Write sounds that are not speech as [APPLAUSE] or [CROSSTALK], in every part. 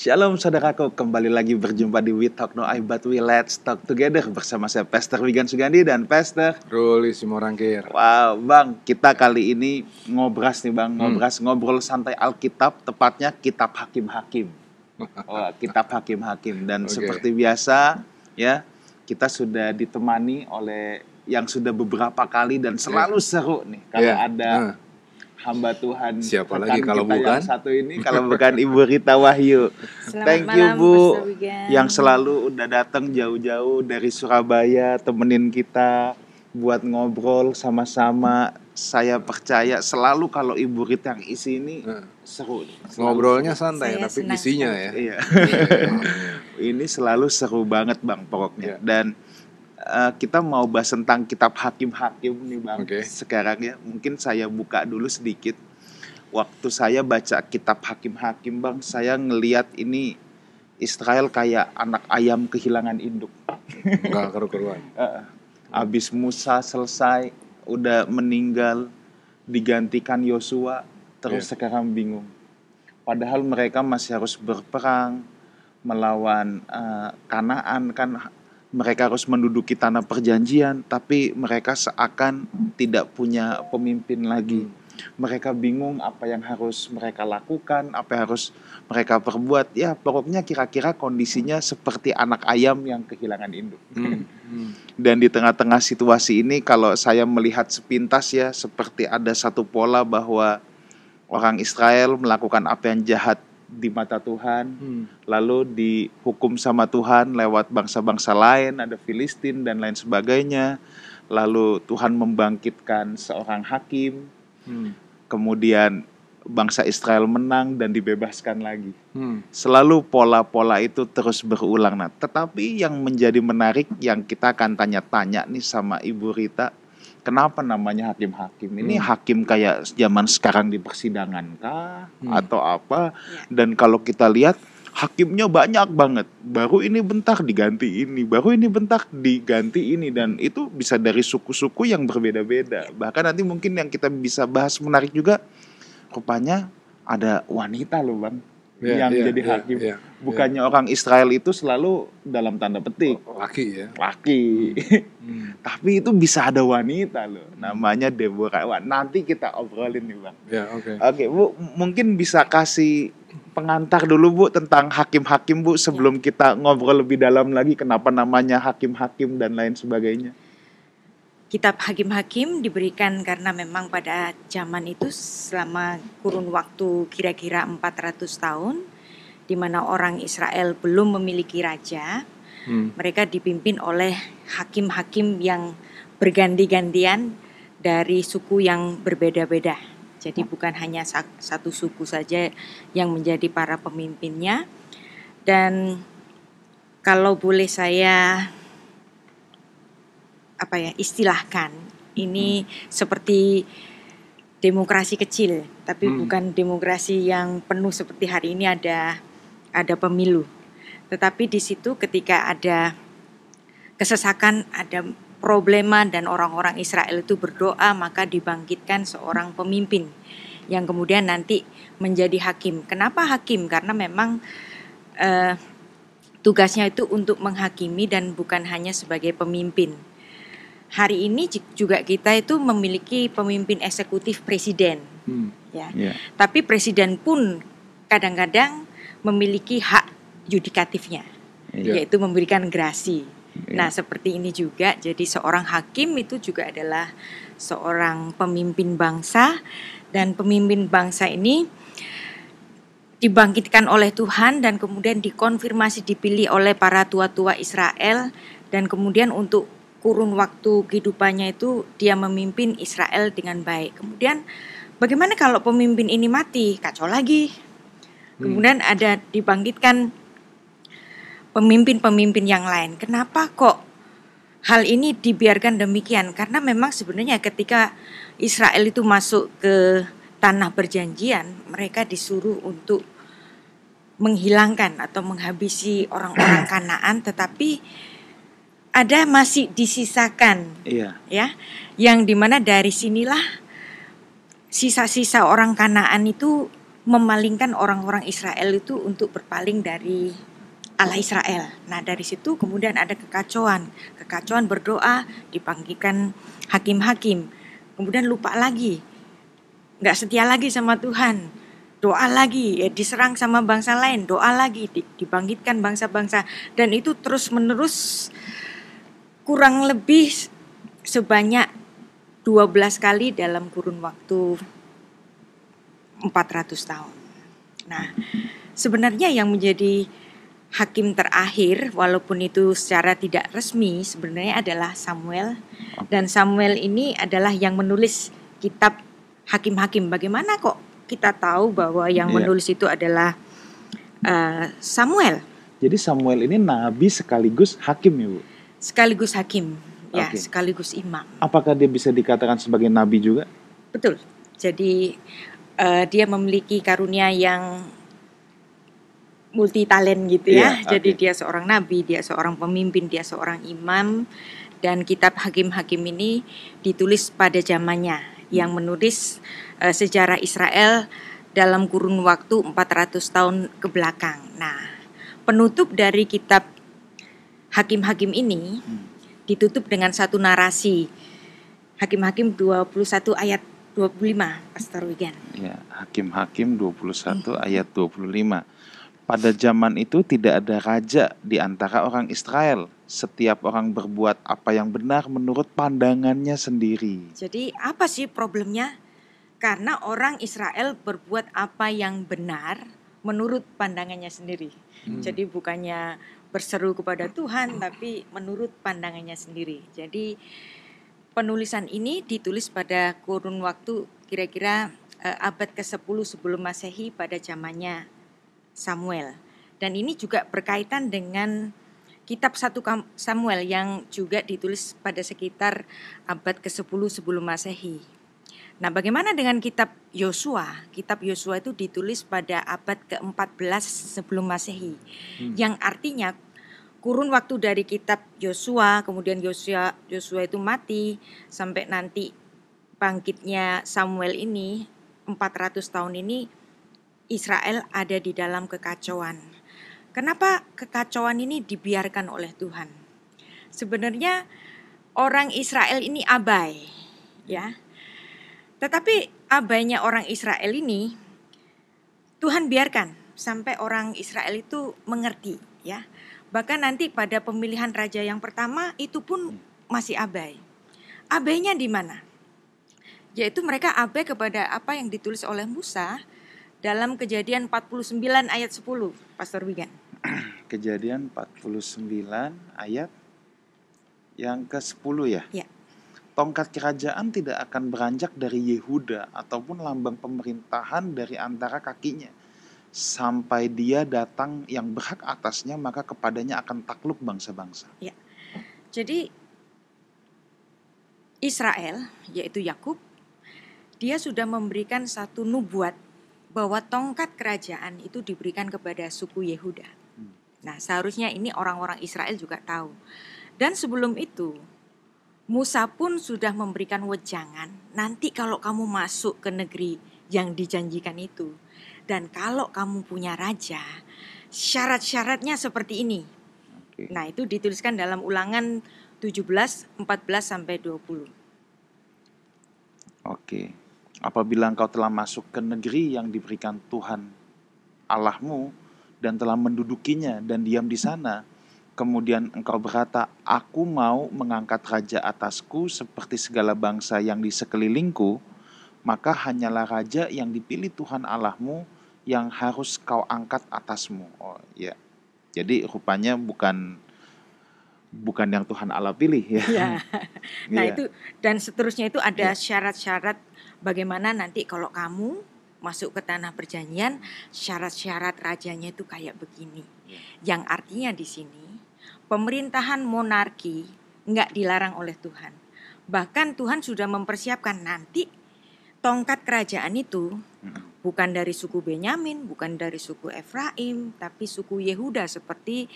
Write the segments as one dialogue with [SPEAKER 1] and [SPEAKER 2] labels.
[SPEAKER 1] Shalom saudaraku, kembali lagi berjumpa di We Talk No I But We Let's Talk Together bersama saya Pastor Wigan Sugandi dan Pastor
[SPEAKER 2] Ruli Simorangkir.
[SPEAKER 1] Wow, Bang, kita kali ini ngobras nih Bang, ngobras ngobrol santai Alkitab, tepatnya Kitab Hakim-Hakim. Wah, [LAUGHS] Kitab Hakim-Hakim dan
[SPEAKER 2] Oke.
[SPEAKER 1] seperti biasa ya, kita sudah ditemani oleh yang sudah beberapa kali dan selalu seru nih kalau
[SPEAKER 2] Iya.
[SPEAKER 1] ada
[SPEAKER 2] Nah,
[SPEAKER 1] hamba Tuhan
[SPEAKER 2] Siapa
[SPEAKER 1] rekan
[SPEAKER 2] lagi kalau
[SPEAKER 1] kita
[SPEAKER 2] bukan?
[SPEAKER 1] yang satu ini [LAUGHS] kalau bukan Ibu Rita Wahyu.
[SPEAKER 3] Selamat
[SPEAKER 1] Thank you
[SPEAKER 3] malam,
[SPEAKER 1] Bu
[SPEAKER 3] Pastor Wigan.
[SPEAKER 1] yang selalu udah datang jauh-jauh dari Surabaya temenin kita buat ngobrol sama-sama. Saya percaya selalu kalau Ibu Rita yang isi ini
[SPEAKER 2] nah,
[SPEAKER 1] seru. Selalu
[SPEAKER 2] ngobrolnya santai
[SPEAKER 3] Saya
[SPEAKER 2] tapi
[SPEAKER 3] senang
[SPEAKER 2] isinya ya.
[SPEAKER 1] Iya. [LAUGHS] ini selalu seru banget Bang pokoknya.
[SPEAKER 2] Iya.
[SPEAKER 1] Dan eh, kita mau bahas tentang kitab Hakim-Hakim nih Bang.
[SPEAKER 2] Oke.
[SPEAKER 1] Sekarang ya, mungkin saya buka dulu sedikit. Waktu saya baca kitab Hakim-Hakim Bang, saya ngeliat ini Israel kayak anak ayam kehilangan induk.
[SPEAKER 2] Enggak keru-keruan. [LAUGHS]
[SPEAKER 1] Eh, Abis Musa selesai, udah meninggal, digantikan Yosua, terus
[SPEAKER 2] Iya.
[SPEAKER 1] sekarang bingung. Padahal mereka masih harus berperang melawan eh, Kanaan kan mereka harus menduduki tanah perjanjian, tapi mereka seakan tidak punya pemimpin lagi. Mereka bingung apa yang harus mereka lakukan, apa yang harus mereka perbuat. Ya, pokoknya kira-kira kondisinya seperti anak ayam yang kehilangan induk.
[SPEAKER 2] Hmm, [LAUGHS] hmm.
[SPEAKER 1] Dan di tengah-tengah situasi ini kalau saya melihat sepintas ya seperti ada satu pola bahwa orang Israel melakukan apa yang jahat di mata Tuhan
[SPEAKER 2] Hmm.
[SPEAKER 1] lalu dihukum sama Tuhan lewat bangsa-bangsa lain ada Filistin dan lain sebagainya lalu Tuhan membangkitkan seorang hakim
[SPEAKER 2] Hmm.
[SPEAKER 1] kemudian bangsa Israel menang dan dibebaskan lagi
[SPEAKER 2] Hmm.
[SPEAKER 1] selalu pola-pola itu terus berulang. Nah, tetapi yang menjadi menarik yang kita akan tanya-tanya nih sama Ibu Rita, kenapa namanya hakim-hakim? Ini
[SPEAKER 2] Hmm.
[SPEAKER 1] hakim kayak zaman sekarang di persidangan kah
[SPEAKER 2] Hmm.
[SPEAKER 1] atau apa?
[SPEAKER 3] Ya.
[SPEAKER 1] Dan kalau kita lihat hakimnya banyak banget. Baru ini bentar diganti ini, baru ini bentar diganti ini dan itu bisa dari suku-suku yang berbeda-beda. Bahkan nanti mungkin yang kita bisa bahas menarik juga rupanya ada wanita loh, Bang
[SPEAKER 2] Iya,
[SPEAKER 1] yang
[SPEAKER 2] iya,
[SPEAKER 1] jadi
[SPEAKER 2] iya,
[SPEAKER 1] hakim.
[SPEAKER 2] iya,
[SPEAKER 1] Bukannya orang Israel itu selalu dalam tanda petik.
[SPEAKER 2] Laki ya.
[SPEAKER 1] laki,
[SPEAKER 2] Hmm. [LAUGHS]
[SPEAKER 1] tapi itu bisa ada wanita loh, namanya Deborah. Wah, nanti kita obrolin nih bang.
[SPEAKER 2] Ya, oke.
[SPEAKER 1] Oke bu, m- mungkin bisa kasih pengantar dulu bu tentang hakim-hakim bu sebelum kita ngobrol lebih dalam lagi kenapa namanya hakim-hakim dan lain sebagainya.
[SPEAKER 3] Kitab Hakim-Hakim diberikan karena memang pada zaman itu selama kurun waktu kira-kira 400 tahun di mana orang Israel belum memiliki raja,
[SPEAKER 2] Hmm.
[SPEAKER 3] mereka dipimpin oleh hakim-hakim yang berganti-gantian dari suku yang berbeda-beda. Jadi bukan hanya sa- satu suku saja yang menjadi para pemimpinnya. Dan kalau boleh saya apa ya istilahkan ini seperti demokrasi kecil, tapi
[SPEAKER 2] Hmm.
[SPEAKER 3] bukan demokrasi yang penuh seperti hari ini ada ada pemilu. Tetapi di situ ketika ada kesesakan, ada problema dan orang-orang Israel itu berdoa, maka dibangkitkan seorang pemimpin yang kemudian nanti menjadi hakim. Kenapa hakim? Karena memang eh, tugasnya itu untuk menghakimi dan bukan hanya sebagai pemimpin. Hari ini ju- juga kita itu memiliki pemimpin eksekutif presiden,
[SPEAKER 2] Hmm.
[SPEAKER 3] ya.
[SPEAKER 1] Ya.
[SPEAKER 3] Tapi presiden pun kadang-kadang memiliki hak yudikatifnya,
[SPEAKER 2] Iya.
[SPEAKER 3] yaitu memberikan grasi.
[SPEAKER 1] Iya.
[SPEAKER 3] Nah, seperti ini juga, jadi seorang hakim itu juga adalah seorang pemimpin bangsa, dan pemimpin bangsa ini dibangkitkan oleh Tuhan dan kemudian dikonfirmasi dipilih oleh para tua-tua Israel, dan kemudian untuk kurun waktu kehidupannya itu dia memimpin Israel dengan baik. Kemudian bagaimana kalau pemimpin ini mati? Kacau lagi. Kemudian ada dibangkitkan pemimpin-pemimpin yang lain. Kenapa kok hal ini dibiarkan demikian? Karena memang sebenarnya ketika Israel itu masuk ke tanah perjanjian, mereka disuruh untuk menghilangkan atau menghabisi orang-orang [CLEARS THROAT] Kanaan, tetapi ada masih disisakan
[SPEAKER 1] Iya.
[SPEAKER 3] ya, yang di mana dari sinilah sisa-sisa orang Kanaan itu memalingkan orang-orang Israel itu untuk berpaling dari Allah Israel. Nah dari situ kemudian ada kekacauan, kekacauan berdoa dipanggilkan hakim-hakim, kemudian lupa lagi, nggak setia lagi sama Tuhan, doa lagi, ya diserang sama bangsa lain, doa lagi, dibangkitkan bangsa-bangsa, dan itu terus menerus kurang lebih sebanyak 12 kali dalam kurun waktu 400 tahun. Nah, sebenarnya yang menjadi hakim terakhir walaupun itu secara tidak resmi sebenarnya adalah Samuel dan Samuel ini adalah yang menulis kitab hakim-hakim. Bagaimana kok kita tahu bahwa yang yeah. menulis itu adalah uh, Samuel?
[SPEAKER 1] Jadi Samuel ini nabi sekaligus hakim ya, Bu?
[SPEAKER 3] Sekaligus hakim, ya, sekaligus imam.
[SPEAKER 1] Apakah dia bisa dikatakan sebagai nabi juga?
[SPEAKER 3] Betul. Jadi uh, dia memiliki karunia yang multi talent gitu ya. Yeah, Jadi dia seorang nabi, dia seorang pemimpin, dia seorang imam dan kitab Hakim-hakim ini ditulis pada zamannya yang menulis uh, sejarah Israel dalam kurun waktu 400 tahun ke belakang. Nah, penutup dari kitab Hakim-hakim ini hmm. ditutup dengan satu narasi. Hakim-hakim 21 ayat 25, Pastor Wigan.
[SPEAKER 1] Ya, Hakim-hakim 21 hmm. ayat 25 pada zaman itu tidak ada raja di antara orang Israel. Setiap orang berbuat apa yang benar menurut pandangannya sendiri.
[SPEAKER 3] Jadi apa sih problemnya? Karena orang Israel berbuat apa yang benar menurut pandangannya sendiri. Hmm. Jadi bukannya berseru kepada Tuhan tapi menurut pandangannya sendiri. Jadi penulisan ini ditulis pada kurun waktu kira-kira uh, abad ke-10 sebelum Masehi pada zamannya Samuel. Dan ini juga berkaitan dengan kitab satu Samuel yang juga ditulis pada sekitar abad ke-10 sebelum Masehi. Nah, bagaimana dengan kitab Yosua? Kitab Yosua itu ditulis pada abad ke-14 sebelum Masehi. Hmm. Yang artinya kurun waktu dari kitab Yosua, kemudian Yosua Yosua itu mati sampai nanti bangkitnya Samuel ini 400 tahun ini Israel ada di dalam kekacauan. Kenapa kekacauan ini dibiarkan oleh Tuhan? Sebenarnya orang Israel ini abai, ya. Tetapi abainya orang Israel ini Tuhan biarkan sampai orang Israel itu mengerti, ya. Bahkan nanti pada pemilihan raja yang pertama itu pun masih abai. Abainya di mana? Yaitu mereka abai kepada apa yang ditulis oleh Musa dalam kejadian 49 ayat 10, Pastor Wigan. [CLEARS THROAT]
[SPEAKER 1] Kejadian 49 ayat yang ke-10 ya?
[SPEAKER 3] Ya.
[SPEAKER 1] Tongkat kerajaan tidak akan beranjak dari Yehuda ataupun lambang pemerintahan dari antara kakinya. Sampai dia datang yang berhak atasnya, maka kepadanya akan takluk bangsa-bangsa.
[SPEAKER 3] Ya. Jadi Israel, yaitu Yakub, dia sudah memberikan satu nubuat bahwa tongkat kerajaan itu diberikan kepada suku Yehuda. Hmm. Nah, seharusnya ini orang-orang Israel juga tahu. Dan sebelum itu, Musa pun sudah memberikan wejangan, nanti kalau kamu masuk ke negeri yang dijanjikan itu, dan kalau kamu punya raja, syarat-syaratnya seperti ini. Nah, itu dituliskan dalam ulangan 17, 14 sampai 20.
[SPEAKER 1] Oke. Apabila engkau telah masuk ke negeri yang diberikan Tuhan Allahmu dan telah mendudukinya dan diam di sana, kemudian engkau berkata, "Aku mau mengangkat raja atasku seperti segala bangsa yang di sekelilingku," maka hanyalah raja yang dipilih Tuhan Allahmu yang harus kau angkat atasmu. Oh, ya. Jadi rupanya bukan bukan yang Tuhan Allah pilih ya. ya. [LAUGHS]
[SPEAKER 3] Nah, ya. itu dan seterusnya itu ada ya. syarat-syarat bagaimana nanti kalau kamu masuk ke tanah perjanjian syarat-syarat rajanya itu kayak begini. Yeah. Yang artinya di sini pemerintahan monarki nggak dilarang oleh Tuhan. Bahkan Tuhan sudah mempersiapkan nanti tongkat kerajaan itu bukan dari suku Benyamin, bukan dari suku Efraim, tapi suku Yehuda seperti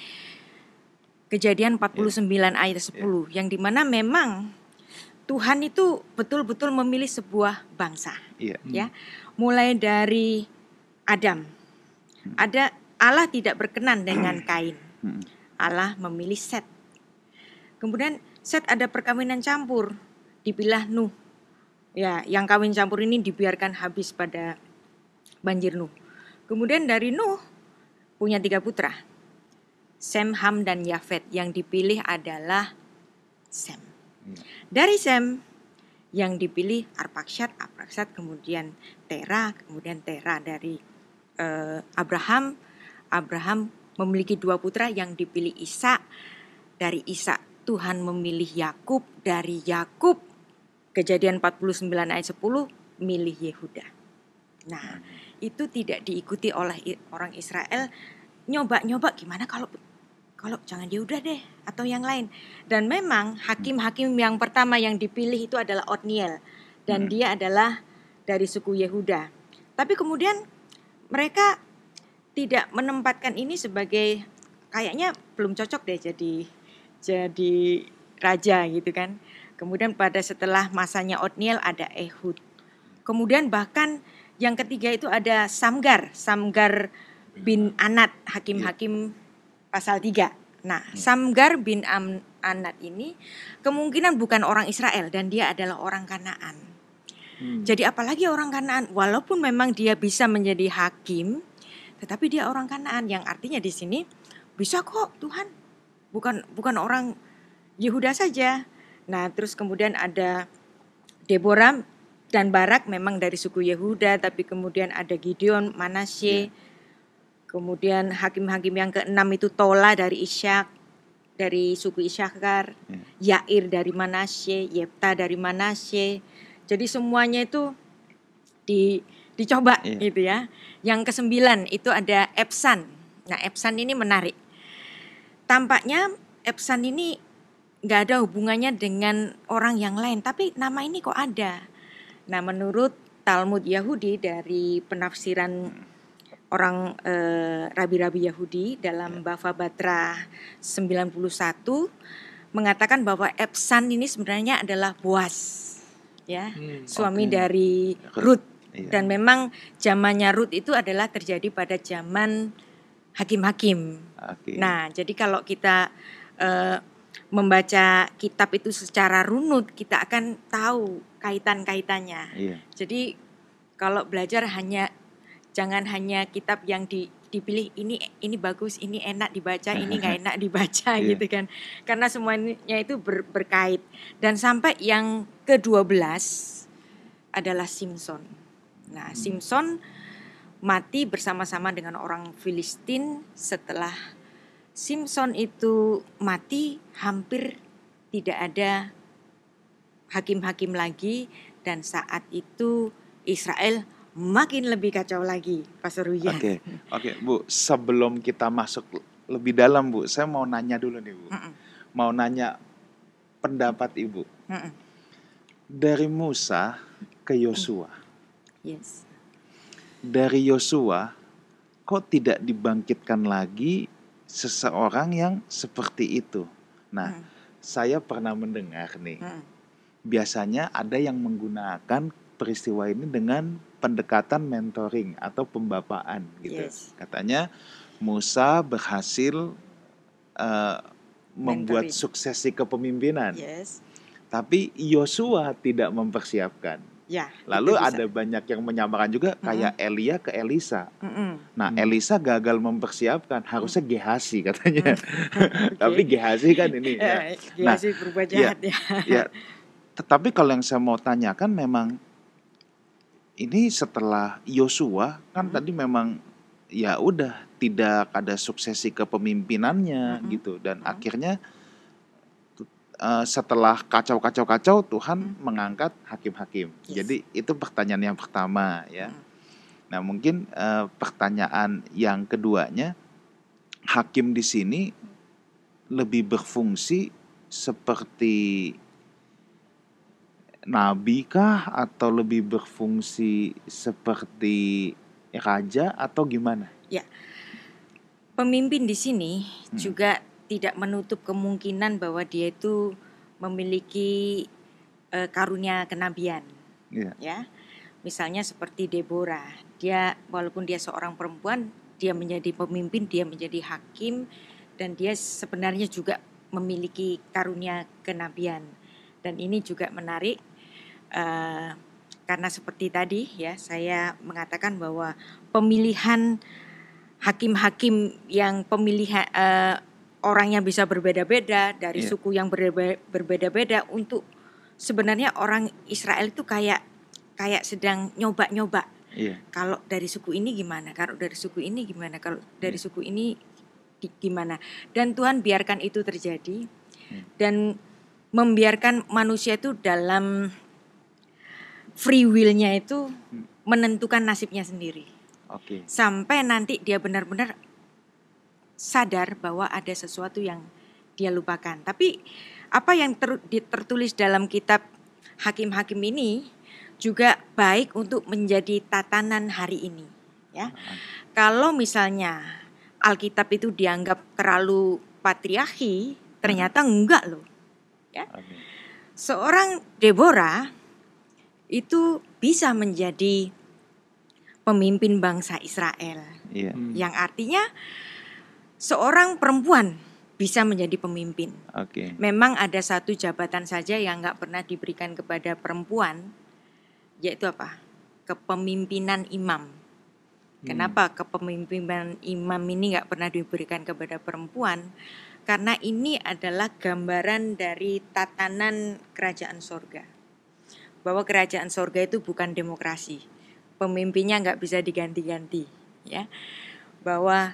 [SPEAKER 3] Kejadian 49 yeah. ayat 10 yeah. yang di mana memang Tuhan itu betul-betul memilih sebuah bangsa.
[SPEAKER 1] Iya.
[SPEAKER 3] Ya. Mulai dari Adam. Ada Allah tidak berkenan dengan Kain.
[SPEAKER 1] Hmm.
[SPEAKER 3] Allah memilih Set. Kemudian Set ada perkawinan campur, dipilah Nuh. Ya, yang kawin campur ini dibiarkan habis pada banjir Nuh. Kemudian dari Nuh punya tiga putra. Sem, Ham, dan Yafet. Yang dipilih adalah Sem.
[SPEAKER 1] Hmm.
[SPEAKER 3] Dari Sem yang dipilih Arpakshad, Arpakshad kemudian Tera, kemudian Tera dari eh, Abraham. Abraham memiliki dua putra yang dipilih Isa. Dari Isa Tuhan memilih Yakub, dari Yakub Kejadian 49 ayat 10 milih Yehuda. Nah, itu tidak diikuti oleh orang Israel nyoba-nyoba gimana kalau kalau jangan Yehuda deh atau yang lain. Dan memang hakim-hakim yang pertama yang dipilih itu adalah Otniel dan
[SPEAKER 1] Hmm.
[SPEAKER 3] dia adalah dari suku Yehuda. Tapi kemudian mereka tidak menempatkan ini sebagai kayaknya belum cocok deh jadi jadi raja gitu kan. Kemudian pada setelah masanya Otniel ada Ehud. Kemudian bahkan yang ketiga itu ada Samgar, Samgar bin Anat, hakim-hakim pasal 3. Nah, Samgar bin Am- Anat ini kemungkinan bukan orang Israel dan dia adalah orang Kanaan.
[SPEAKER 1] Hmm.
[SPEAKER 3] Jadi apalagi orang Kanaan, walaupun memang dia bisa menjadi hakim, tetapi dia orang Kanaan yang artinya di sini bisa kok Tuhan. Bukan bukan orang Yehuda saja. Nah, terus kemudian ada Deborah dan Barak memang dari suku Yehuda, tapi kemudian ada Gideon, Manasye. Kemudian hakim-hakim yang keenam itu Tola dari Ishak, dari suku Isyakar, Yair dari Manasye, Yepta dari Manasye. Jadi semuanya itu di dicoba
[SPEAKER 1] Iya.
[SPEAKER 3] gitu ya. Yang kesembilan itu ada Epsan. Nah, Epsan ini menarik. Tampaknya Epsan ini nggak ada hubungannya dengan orang yang lain, tapi nama ini kok ada. Nah, menurut Talmud Yahudi dari penafsiran orang eh, rabi-rabi Yahudi dalam Bava Batra 91 mengatakan bahwa Epsan ini sebenarnya adalah Boas ya,
[SPEAKER 2] Hmm,
[SPEAKER 3] suami
[SPEAKER 1] oke.
[SPEAKER 3] dari
[SPEAKER 1] Ruth. Iya.
[SPEAKER 3] dan memang zamannya Ruth itu adalah terjadi pada zaman hakim-hakim.
[SPEAKER 1] Oke.
[SPEAKER 3] Nah, jadi kalau kita eh, membaca kitab itu secara runut, kita akan tahu kaitan-kaitannya.
[SPEAKER 1] Iya.
[SPEAKER 3] Jadi kalau belajar hanya jangan hanya kitab yang di, dipilih ini ini bagus, ini enak dibaca, ini nggak [LAUGHS] enak dibaca
[SPEAKER 1] Iya.
[SPEAKER 3] gitu kan. Karena semuanya itu ber- berkait. Dan sampai yang ke-12 adalah Simpson. Nah, Simpson mati bersama-sama dengan orang Filistin setelah Simpson itu mati hampir tidak ada hakim-hakim lagi dan saat itu Israel makin lebih kacau lagi Pastor Wijan.
[SPEAKER 1] Oke, oke Bu. Sebelum kita masuk lebih dalam Bu, saya mau nanya dulu nih Bu.
[SPEAKER 3] Mm-mm,
[SPEAKER 1] Mau nanya pendapat Ibu
[SPEAKER 3] mm-mm.
[SPEAKER 1] dari Musa ke Yosua.
[SPEAKER 3] Yes.
[SPEAKER 1] Dari Yosua, kok tidak dibangkitkan lagi seseorang yang seperti itu? Nah,
[SPEAKER 3] Mm,
[SPEAKER 1] saya pernah mendengar nih,
[SPEAKER 3] mm,
[SPEAKER 1] biasanya ada yang menggunakan peristiwa ini dengan pendekatan mentoring atau pembapaan gitu.
[SPEAKER 3] Yes.
[SPEAKER 1] Katanya Musa berhasil eh, membuat
[SPEAKER 3] Mentoring.
[SPEAKER 1] suksesi kepemimpinan,
[SPEAKER 3] Yes.
[SPEAKER 1] tapi Yosua tidak mempersiapkan.
[SPEAKER 3] Ya.
[SPEAKER 1] Lalu ada banyak yang menyamakan juga kayak Elia ke Elisa.
[SPEAKER 3] Mm-mm.
[SPEAKER 1] Nah,
[SPEAKER 2] Hmm.
[SPEAKER 1] Elisa gagal mempersiapkan, harusnya Gehasi katanya. [LAUGHS]
[SPEAKER 3] Oke.
[SPEAKER 1] Tapi Gehasi kan ini. ya.
[SPEAKER 3] Eh,
[SPEAKER 1] Nah,
[SPEAKER 3] sih berubah
[SPEAKER 1] iya.
[SPEAKER 3] jahat ya.
[SPEAKER 1] ya tetapi kalau yang saya mau tanyakan memang ini setelah Yosua kan
[SPEAKER 3] Mhm.
[SPEAKER 1] tadi memang ya udah tidak ada suksesi kepemimpinannya
[SPEAKER 3] Mhm.
[SPEAKER 1] gitu dan
[SPEAKER 3] Mhm.
[SPEAKER 1] akhirnya eh, setelah kacau-kacau-kacau Tuhan
[SPEAKER 3] Mhm.
[SPEAKER 1] mengangkat hakim-hakim.
[SPEAKER 3] Yes.
[SPEAKER 1] Jadi itu pertanyaan yang pertama ya.
[SPEAKER 3] Mhm.
[SPEAKER 1] Nah, mungkin eh, pertanyaan yang keduanya hakim di sini lebih berfungsi seperti nabi kah atau lebih berfungsi seperti raja atau gimana?
[SPEAKER 3] Pemimpin di sini
[SPEAKER 1] Hmm.
[SPEAKER 3] juga tidak menutup kemungkinan bahwa dia itu memiliki eh, karunia kenabian.
[SPEAKER 1] Iya.
[SPEAKER 3] ya. Misalnya seperti Deborah, dia walaupun dia seorang perempuan, dia menjadi pemimpin, dia menjadi hakim, dan dia sebenarnya juga memiliki karunia kenabian. Dan ini juga menarik uh, karena seperti tadi ya saya mengatakan bahwa pemilihan hakim-hakim yang pemilihan uh, orangnya bisa berbeda-beda dari yeah. suku yang berbeda-beda untuk sebenarnya orang Israel itu kayak kayak sedang nyoba-nyoba. Yeah. Kalau dari suku ini gimana? Kalau dari suku ini gimana? Kalau dari yeah. suku ini gimana? Dan Tuhan biarkan itu terjadi yeah. dan membiarkan manusia itu dalam free will-nya itu hmm. menentukan nasibnya sendiri.
[SPEAKER 1] Oke. Okay.
[SPEAKER 3] Sampai nanti dia benar-benar sadar bahwa ada sesuatu yang dia lupakan. Tapi apa yang ter, tertulis dalam kitab hakim-hakim ini juga baik untuk menjadi tatanan hari ini, ya. Kalau misalnya Alkitab itu dianggap terlalu patriarki, ternyata hmm. enggak loh. Ya. Seorang Deborah itu bisa menjadi pemimpin bangsa Israel.
[SPEAKER 1] Yeah.
[SPEAKER 3] Yang artinya seorang perempuan bisa menjadi pemimpin.
[SPEAKER 1] Okay.
[SPEAKER 3] Memang ada satu jabatan saja yang nggak pernah diberikan kepada perempuan, yaitu apa? Kepemimpinan imam. Hmm. Kenapa kepemimpinan imam ini nggak pernah diberikan kepada perempuan? Karena ini adalah gambaran dari tatanan kerajaan sorga bahwa kerajaan sorga itu bukan demokrasi. Pemimpinnya nggak bisa diganti-ganti, ya. Bahwa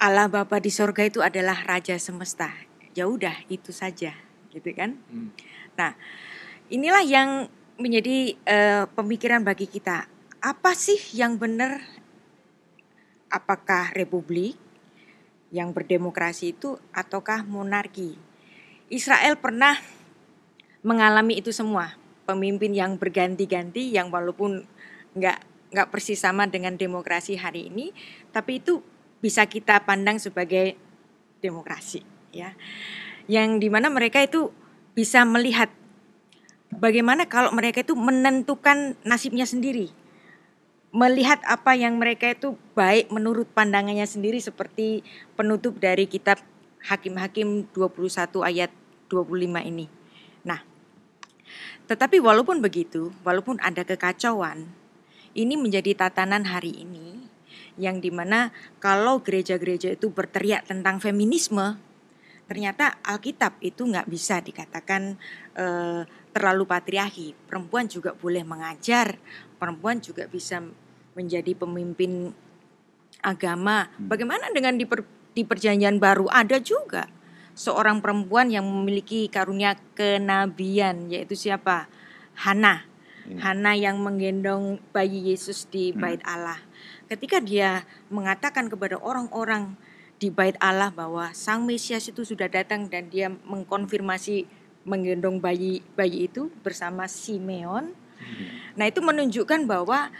[SPEAKER 3] Allah Bapa di sorga itu adalah Raja semesta. Ya udah itu saja, gitu kan? Hmm. Nah, inilah yang menjadi uh, pemikiran bagi kita. Apa sih yang benar? Apakah republik yang berdemokrasi itu ataukah monarki? Israel pernah mengalami itu semua pemimpin yang berganti-ganti yang walaupun nggak nggak persis sama dengan demokrasi hari ini, tapi itu bisa kita pandang sebagai demokrasi, ya. Yang di mana mereka itu bisa melihat bagaimana kalau mereka itu menentukan nasibnya sendiri, melihat apa yang mereka itu baik menurut pandangannya sendiri seperti penutup dari kitab Hakim-Hakim 21 ayat 25 ini. Nah, tetapi walaupun begitu, walaupun ada kekacauan, ini menjadi tatanan hari ini yang di mana kalau gereja-gereja itu berteriak tentang feminisme, ternyata Alkitab itu nggak bisa dikatakan eh, terlalu patriarki. Perempuan juga boleh mengajar, perempuan juga bisa menjadi pemimpin agama. Hmm. Bagaimana dengan di, per, di perjanjian baru ada juga seorang perempuan yang memiliki karunia kenabian yaitu siapa? Hana. Hmm. Hana yang menggendong bayi Yesus di hmm. bait Allah. Ketika dia mengatakan kepada orang-orang di bait Allah bahwa Sang Mesias itu sudah datang dan dia mengkonfirmasi menggendong bayi bayi itu bersama Simeon. Hmm. Nah, itu menunjukkan bahwa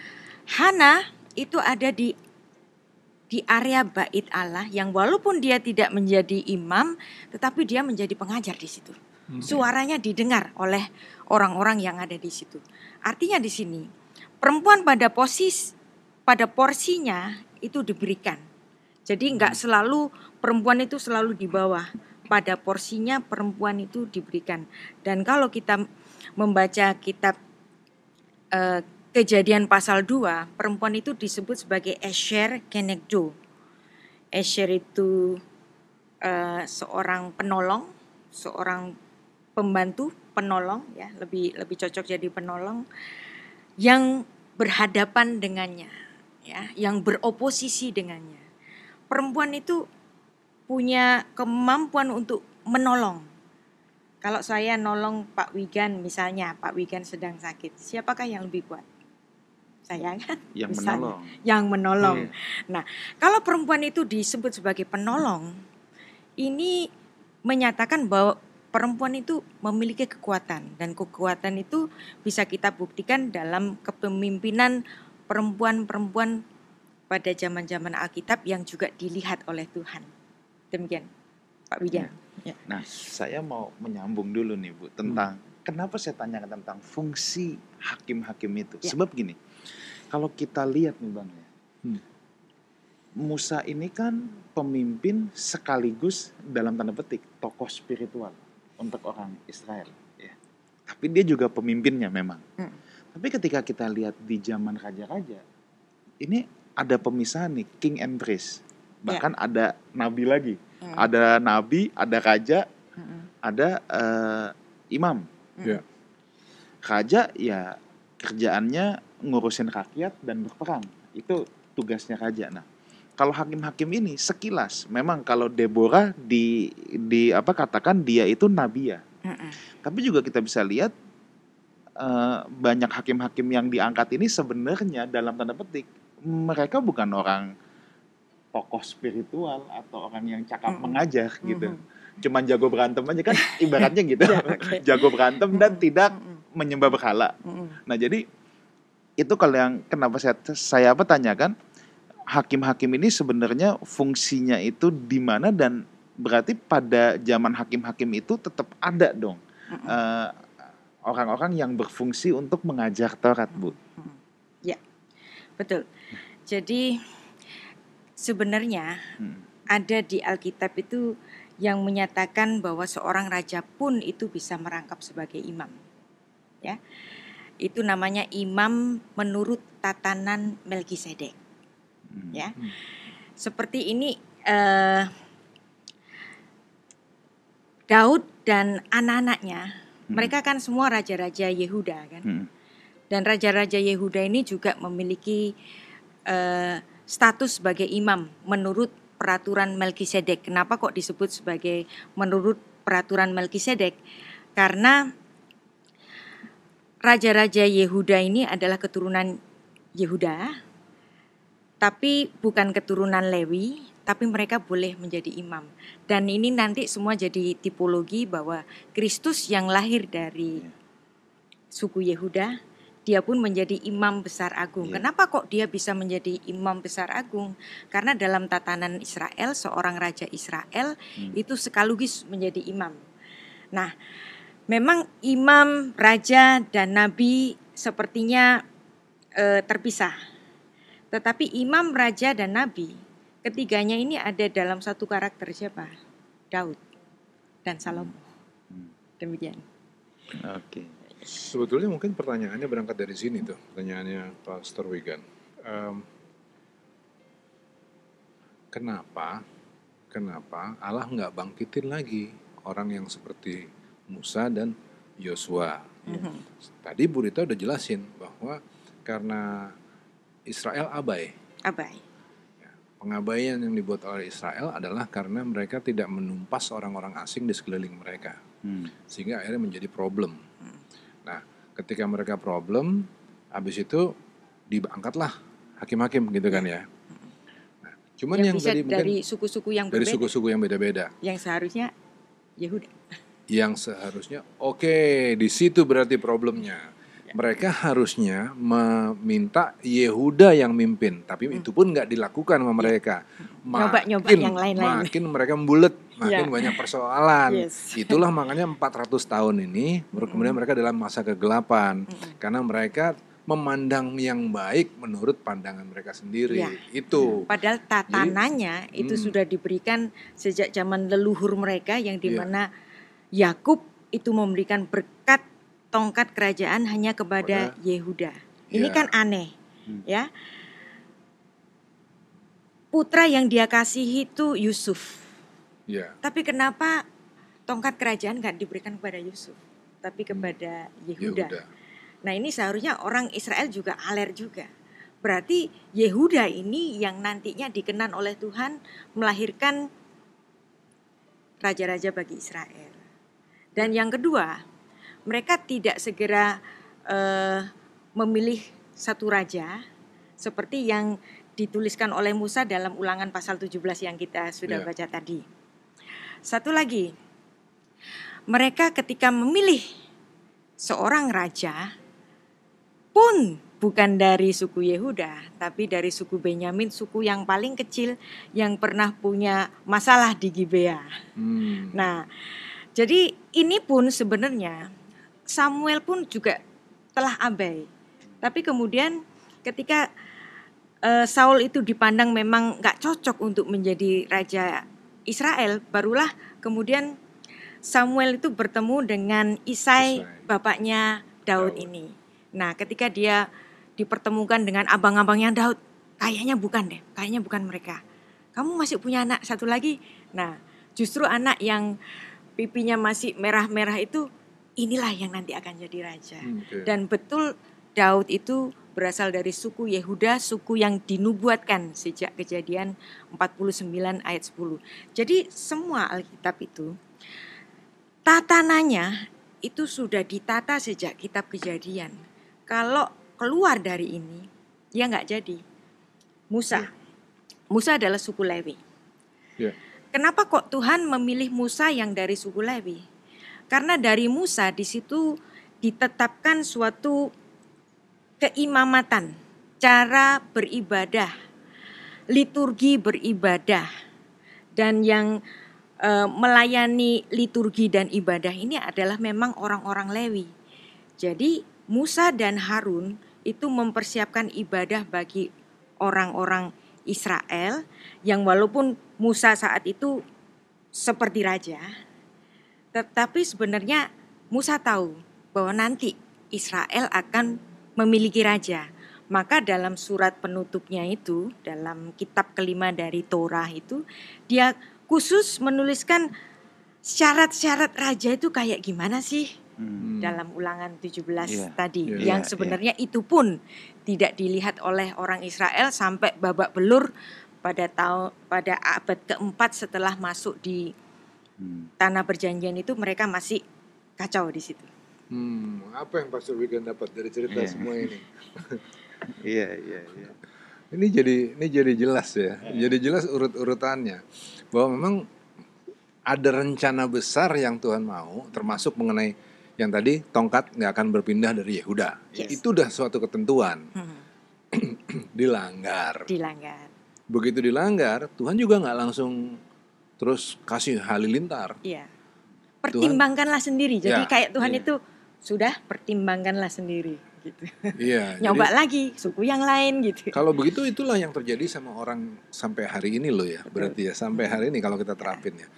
[SPEAKER 3] Hana itu ada di di area bait Allah yang walaupun dia tidak menjadi imam tetapi dia menjadi pengajar di situ. Hmm. Suaranya didengar oleh orang-orang yang ada di situ. Artinya di sini perempuan pada posisi pada porsinya itu diberikan. Jadi nggak selalu perempuan itu selalu di bawah. Pada porsinya perempuan itu diberikan. Dan kalau kita membaca kitab uh, Kejadian pasal 2, perempuan itu disebut sebagai Esher Kenegdo. Esher itu uh, seorang penolong, seorang pembantu, penolong ya, lebih lebih cocok jadi penolong yang berhadapan dengannya, ya, yang beroposisi dengannya. Perempuan itu punya kemampuan untuk menolong. Kalau saya nolong Pak Wigan misalnya, Pak Wigan sedang sakit, siapakah yang lebih kuat? saya kan
[SPEAKER 1] yang misalnya, menolong
[SPEAKER 3] yang menolong yeah. nah kalau perempuan itu disebut sebagai penolong ini menyatakan bahwa perempuan itu memiliki kekuatan dan kekuatan itu bisa kita buktikan dalam kepemimpinan perempuan-perempuan pada zaman-zaman Alkitab yang juga dilihat oleh Tuhan demikian Pak Wijan
[SPEAKER 1] ya. Ya. nah saya mau menyambung dulu nih Bu tentang hmm kenapa saya tanyakan tentang fungsi hakim-hakim itu?
[SPEAKER 3] Ya.
[SPEAKER 1] Sebab gini, kalau kita lihat nih bang ya,
[SPEAKER 2] Hmm.
[SPEAKER 1] Musa ini kan pemimpin sekaligus dalam tanda petik tokoh spiritual untuk orang Israel. Ya. Tapi dia juga pemimpinnya memang.
[SPEAKER 3] Hmm.
[SPEAKER 1] Tapi ketika kita lihat di zaman raja-raja, ini ada pemisahan nih, king and priest. Bahkan ada nabi lagi.
[SPEAKER 3] Mm.
[SPEAKER 1] Ada nabi, ada raja,
[SPEAKER 3] Mm-mm.
[SPEAKER 1] ada eh, imam.
[SPEAKER 3] Mm.
[SPEAKER 2] Ya.
[SPEAKER 1] Raja ya kerjaannya ngurusin rakyat dan berperang. Itu tugasnya raja. Nah, kalau hakim-hakim ini sekilas memang kalau Deborah di di apa katakan dia itu nabi ya.
[SPEAKER 3] Mm-mm.
[SPEAKER 1] Tapi juga kita bisa lihat eh, banyak hakim-hakim yang diangkat ini sebenarnya dalam tanda petik mereka bukan orang tokoh spiritual atau orang yang cakap
[SPEAKER 3] Mm-mm.
[SPEAKER 1] mengajar gitu.
[SPEAKER 3] Mhm.
[SPEAKER 1] Cuman jago berantem aja kan [LAUGHS] ibaratnya gitu.
[SPEAKER 3] Ya, [LAUGHS] oke.
[SPEAKER 1] jago berantem dan
[SPEAKER 3] Mm-mm.
[SPEAKER 1] tidak
[SPEAKER 3] Mm-mm.
[SPEAKER 1] menyembah berhala.
[SPEAKER 3] Mm-mm.
[SPEAKER 1] Nah, jadi itu kalau yang kenapa saya saya apa tanyakan hakim-hakim ini sebenarnya fungsinya itu di mana dan berarti pada zaman hakim-hakim itu tetap ada dong
[SPEAKER 3] Mm-mm.
[SPEAKER 1] eh, orang-orang yang berfungsi untuk mengajar Taurat, Bu.
[SPEAKER 3] Ya, betul. Jadi sebenarnya
[SPEAKER 1] Hmm.
[SPEAKER 3] ada di Alkitab itu yang menyatakan bahwa seorang raja pun itu bisa merangkap sebagai imam. Ya. Itu namanya imam menurut tatanan Melkisedek,
[SPEAKER 1] Hmm.
[SPEAKER 3] ya.
[SPEAKER 2] Hmm.
[SPEAKER 3] Seperti ini eh, Daud dan anak-anaknya,
[SPEAKER 1] Hmm.
[SPEAKER 3] Mereka kan semua raja-raja Yehuda kan.
[SPEAKER 1] Hmm.
[SPEAKER 3] Dan raja-raja Yehuda ini juga memiliki eh, status sebagai imam menurut peraturan Melkisedek. Kenapa kok disebut sebagai menurut peraturan Melkisedek? Karena raja-raja Yehuda ini adalah keturunan Yehuda, tapi bukan keturunan Lewi, tapi mereka boleh menjadi imam. Dan ini nanti semua jadi tipologi bahwa Kristus yang lahir dari suku Yehuda, dia pun menjadi imam besar agung.
[SPEAKER 1] Iya.
[SPEAKER 3] Kenapa kok dia bisa menjadi imam besar agung? Karena dalam tatanan Israel, seorang raja Israel
[SPEAKER 1] Hmm.
[SPEAKER 3] itu sekaligus menjadi imam. Nah, memang imam, raja, dan nabi sepertinya eh, terpisah. Tetapi imam, raja, dan nabi, ketiganya ini ada dalam satu karakter siapa? Daud dan Salomo.
[SPEAKER 1] Hmm.
[SPEAKER 3] Demikian.
[SPEAKER 1] Oke.
[SPEAKER 2] Sebetulnya mungkin pertanyaannya berangkat dari sini tuh, pertanyaannya Pastor Wigan. Em, kenapa, kenapa Allah nggak bangkitin lagi orang yang seperti Musa dan Yosua?
[SPEAKER 3] Mhm.
[SPEAKER 2] Tadi Bu Rita udah jelasin bahwa karena Israel abai,
[SPEAKER 3] Abai.
[SPEAKER 2] Pengabaian yang dibuat oleh Israel adalah karena mereka tidak menumpas orang-orang asing di sekeliling mereka,
[SPEAKER 1] Hmm.
[SPEAKER 2] sehingga akhirnya menjadi problem.
[SPEAKER 3] Hmm.
[SPEAKER 2] Nah, ketika mereka problem, habis itu diangkatlah hakim-hakim gitu kan ya. Nah, cuman
[SPEAKER 3] yang,
[SPEAKER 2] yang,
[SPEAKER 3] bisa
[SPEAKER 2] tadi
[SPEAKER 3] dari suku-suku yang
[SPEAKER 2] dari suku-suku yang beda-beda,
[SPEAKER 3] yang seharusnya Yehuda.
[SPEAKER 2] yang seharusnya oke di situ berarti problemnya.
[SPEAKER 3] Ya.
[SPEAKER 2] Mereka harusnya meminta Yehuda yang mimpin, tapi
[SPEAKER 3] Hmm.
[SPEAKER 2] itu pun nggak dilakukan sama mereka.
[SPEAKER 3] Nyoba-nyoba
[SPEAKER 2] Makin-
[SPEAKER 3] yang lain-lain.
[SPEAKER 2] Makin mereka membulet, makin
[SPEAKER 3] Ya.
[SPEAKER 2] banyak persoalan.
[SPEAKER 3] Yes.
[SPEAKER 2] Itulah makanya 400 tahun ini baru kemudian mereka dalam masa kegelapan
[SPEAKER 3] Mm-mm.
[SPEAKER 2] karena mereka memandang yang baik menurut pandangan mereka sendiri.
[SPEAKER 3] Ya.
[SPEAKER 2] Itu.
[SPEAKER 3] Padahal tatanannya itu
[SPEAKER 2] hmm.
[SPEAKER 3] sudah diberikan sejak zaman leluhur mereka yang
[SPEAKER 2] di
[SPEAKER 3] mana Yakub itu memberikan berkat tongkat kerajaan hanya kepada
[SPEAKER 2] Kepada-
[SPEAKER 3] Yehuda. Ini
[SPEAKER 2] Ya.
[SPEAKER 3] kan aneh,
[SPEAKER 1] Hmm.
[SPEAKER 3] ya. Putra yang dia kasihi itu Yusuf.
[SPEAKER 2] Ya.
[SPEAKER 3] Tapi kenapa tongkat kerajaan nggak diberikan kepada Yusuf, tapi kepada Yehuda?
[SPEAKER 2] Yehuda.
[SPEAKER 3] Nah ini seharusnya orang Israel juga aler juga. Berarti Yehuda ini yang nantinya dikenan oleh Tuhan melahirkan raja-raja bagi Israel. Dan yang kedua, mereka tidak segera eh, memilih satu raja seperti yang dituliskan oleh Musa dalam ulangan pasal 17 yang kita sudah
[SPEAKER 2] Ya.
[SPEAKER 3] baca tadi. Satu lagi, mereka ketika memilih seorang raja pun bukan dari suku Yehuda, tapi dari suku Benyamin, suku yang paling kecil yang pernah punya masalah di Gibea.
[SPEAKER 2] Hmm.
[SPEAKER 3] Nah, jadi ini pun sebenarnya Samuel pun juga telah abai. Tapi kemudian ketika eh, Saul itu dipandang memang nggak cocok untuk menjadi raja Israel, barulah kemudian Samuel itu bertemu dengan Isai,
[SPEAKER 2] Isai.
[SPEAKER 3] bapaknya Daud,
[SPEAKER 2] Daud.
[SPEAKER 3] ini. Nah, ketika dia dipertemukan dengan abang-abangnya Daud, kayaknya bukan deh, kayaknya bukan mereka. Kamu masih punya anak satu lagi. Nah, justru anak yang pipinya masih merah-merah itu inilah yang nanti akan jadi raja.
[SPEAKER 2] Hmm, oke.
[SPEAKER 3] Dan betul Daud itu berasal dari suku Yehuda, suku yang dinubuatkan sejak kejadian 49 ayat 10. Jadi semua Alkitab itu tatananya itu sudah ditata sejak kitab kejadian. Kalau keluar dari ini, ya nggak jadi. Musa. Musa adalah suku Lewi.
[SPEAKER 2] Ya.
[SPEAKER 3] Kenapa kok Tuhan memilih Musa yang dari suku Lewi? Karena dari Musa di situ ditetapkan suatu keimamatan, cara beribadah, liturgi beribadah, dan yang eh, melayani liturgi dan ibadah ini adalah memang orang-orang Lewi. Jadi Musa dan Harun itu mempersiapkan ibadah bagi orang-orang Israel yang walaupun Musa saat itu seperti raja, tetapi sebenarnya Musa tahu bahwa nanti Israel akan memiliki raja. Maka dalam surat penutupnya itu, dalam kitab kelima dari Torah itu, dia khusus menuliskan syarat-syarat raja itu kayak gimana sih?
[SPEAKER 1] Hmm.
[SPEAKER 3] dalam ulangan 17
[SPEAKER 1] Iya,
[SPEAKER 3] tadi
[SPEAKER 2] iya,
[SPEAKER 3] yang
[SPEAKER 1] iya.
[SPEAKER 3] sebenarnya itu pun tidak dilihat oleh orang Israel sampai babak belur pada tahun pada abad keempat setelah masuk di
[SPEAKER 1] Hmm.
[SPEAKER 3] tanah perjanjian itu mereka masih kacau di situ.
[SPEAKER 2] Hmm, apa yang Pastor Wigan dapat dari cerita
[SPEAKER 1] Iya.
[SPEAKER 2] semua ini? [LAUGHS]
[SPEAKER 1] Iya, iya, iya.
[SPEAKER 2] Ini jadi ini jadi jelas ya. Jadi jelas urut-urutannya bahwa memang ada rencana besar yang Tuhan mau, termasuk mengenai yang tadi tongkat nggak akan berpindah dari Yehuda.
[SPEAKER 3] Yes.
[SPEAKER 2] Itu udah suatu ketentuan.
[SPEAKER 3] Hmm, [CLEARS THROAT]
[SPEAKER 2] Dilanggar.
[SPEAKER 3] dilanggar.
[SPEAKER 2] Begitu dilanggar, Tuhan juga nggak langsung terus kasih halilintar.
[SPEAKER 3] Iya. Pertimbangkanlah sendiri. Jadi
[SPEAKER 2] Ya,
[SPEAKER 3] kayak Tuhan
[SPEAKER 1] iya.
[SPEAKER 3] itu sudah pertimbangkanlah sendiri gitu.
[SPEAKER 2] Iya. [LAUGHS]
[SPEAKER 3] Nyoba
[SPEAKER 2] jadi
[SPEAKER 3] lagi suku yang lain gitu.
[SPEAKER 2] kalau begitu itulah yang terjadi sama orang sampai hari ini loh ya.
[SPEAKER 3] Betul.
[SPEAKER 2] Berarti ya sampai hari ini kalau kita terapin ya.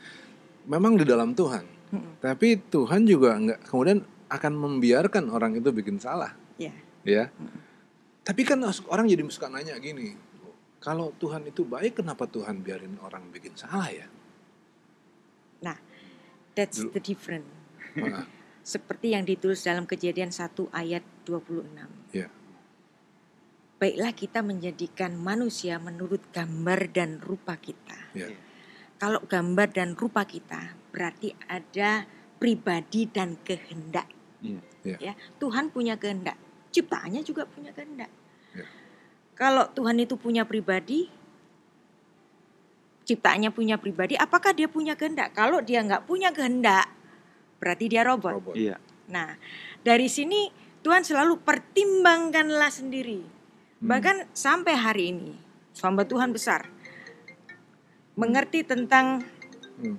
[SPEAKER 2] Memang di dalam Tuhan.
[SPEAKER 3] Mm-mm.
[SPEAKER 2] Tapi Tuhan juga nggak kemudian akan membiarkan orang itu bikin salah,
[SPEAKER 3] Iya.
[SPEAKER 2] ya. Tapi kan orang jadi suka nanya gini, kalau Tuhan itu baik, kenapa Tuhan biarin orang bikin salah ya?
[SPEAKER 3] That's
[SPEAKER 2] Dulu.
[SPEAKER 3] the difference.
[SPEAKER 2] Nah, [LAUGHS]
[SPEAKER 3] seperti yang ditulis dalam kejadian 1 ayat 26.
[SPEAKER 2] Ya.
[SPEAKER 3] Baiklah kita menjadikan manusia menurut gambar dan rupa kita.
[SPEAKER 2] ya.
[SPEAKER 3] Kalau gambar dan rupa kita berarti ada pribadi dan kehendak.
[SPEAKER 1] Iya.
[SPEAKER 2] Ya.
[SPEAKER 3] Ya, Tuhan punya kehendak. Ciptaannya juga punya kehendak.
[SPEAKER 2] Ya.
[SPEAKER 3] Kalau Tuhan itu punya pribadi, ciptaannya punya pribadi, apakah dia punya kehendak? Kalau dia nggak punya kehendak, berarti dia robot.
[SPEAKER 2] Robot.
[SPEAKER 1] Iya.
[SPEAKER 3] Nah, dari sini Tuhan selalu pertimbangkanlah sendiri.
[SPEAKER 1] Hmm.
[SPEAKER 3] Bahkan sampai hari ini, hamba Tuhan besar mengerti tentang
[SPEAKER 2] Hmm.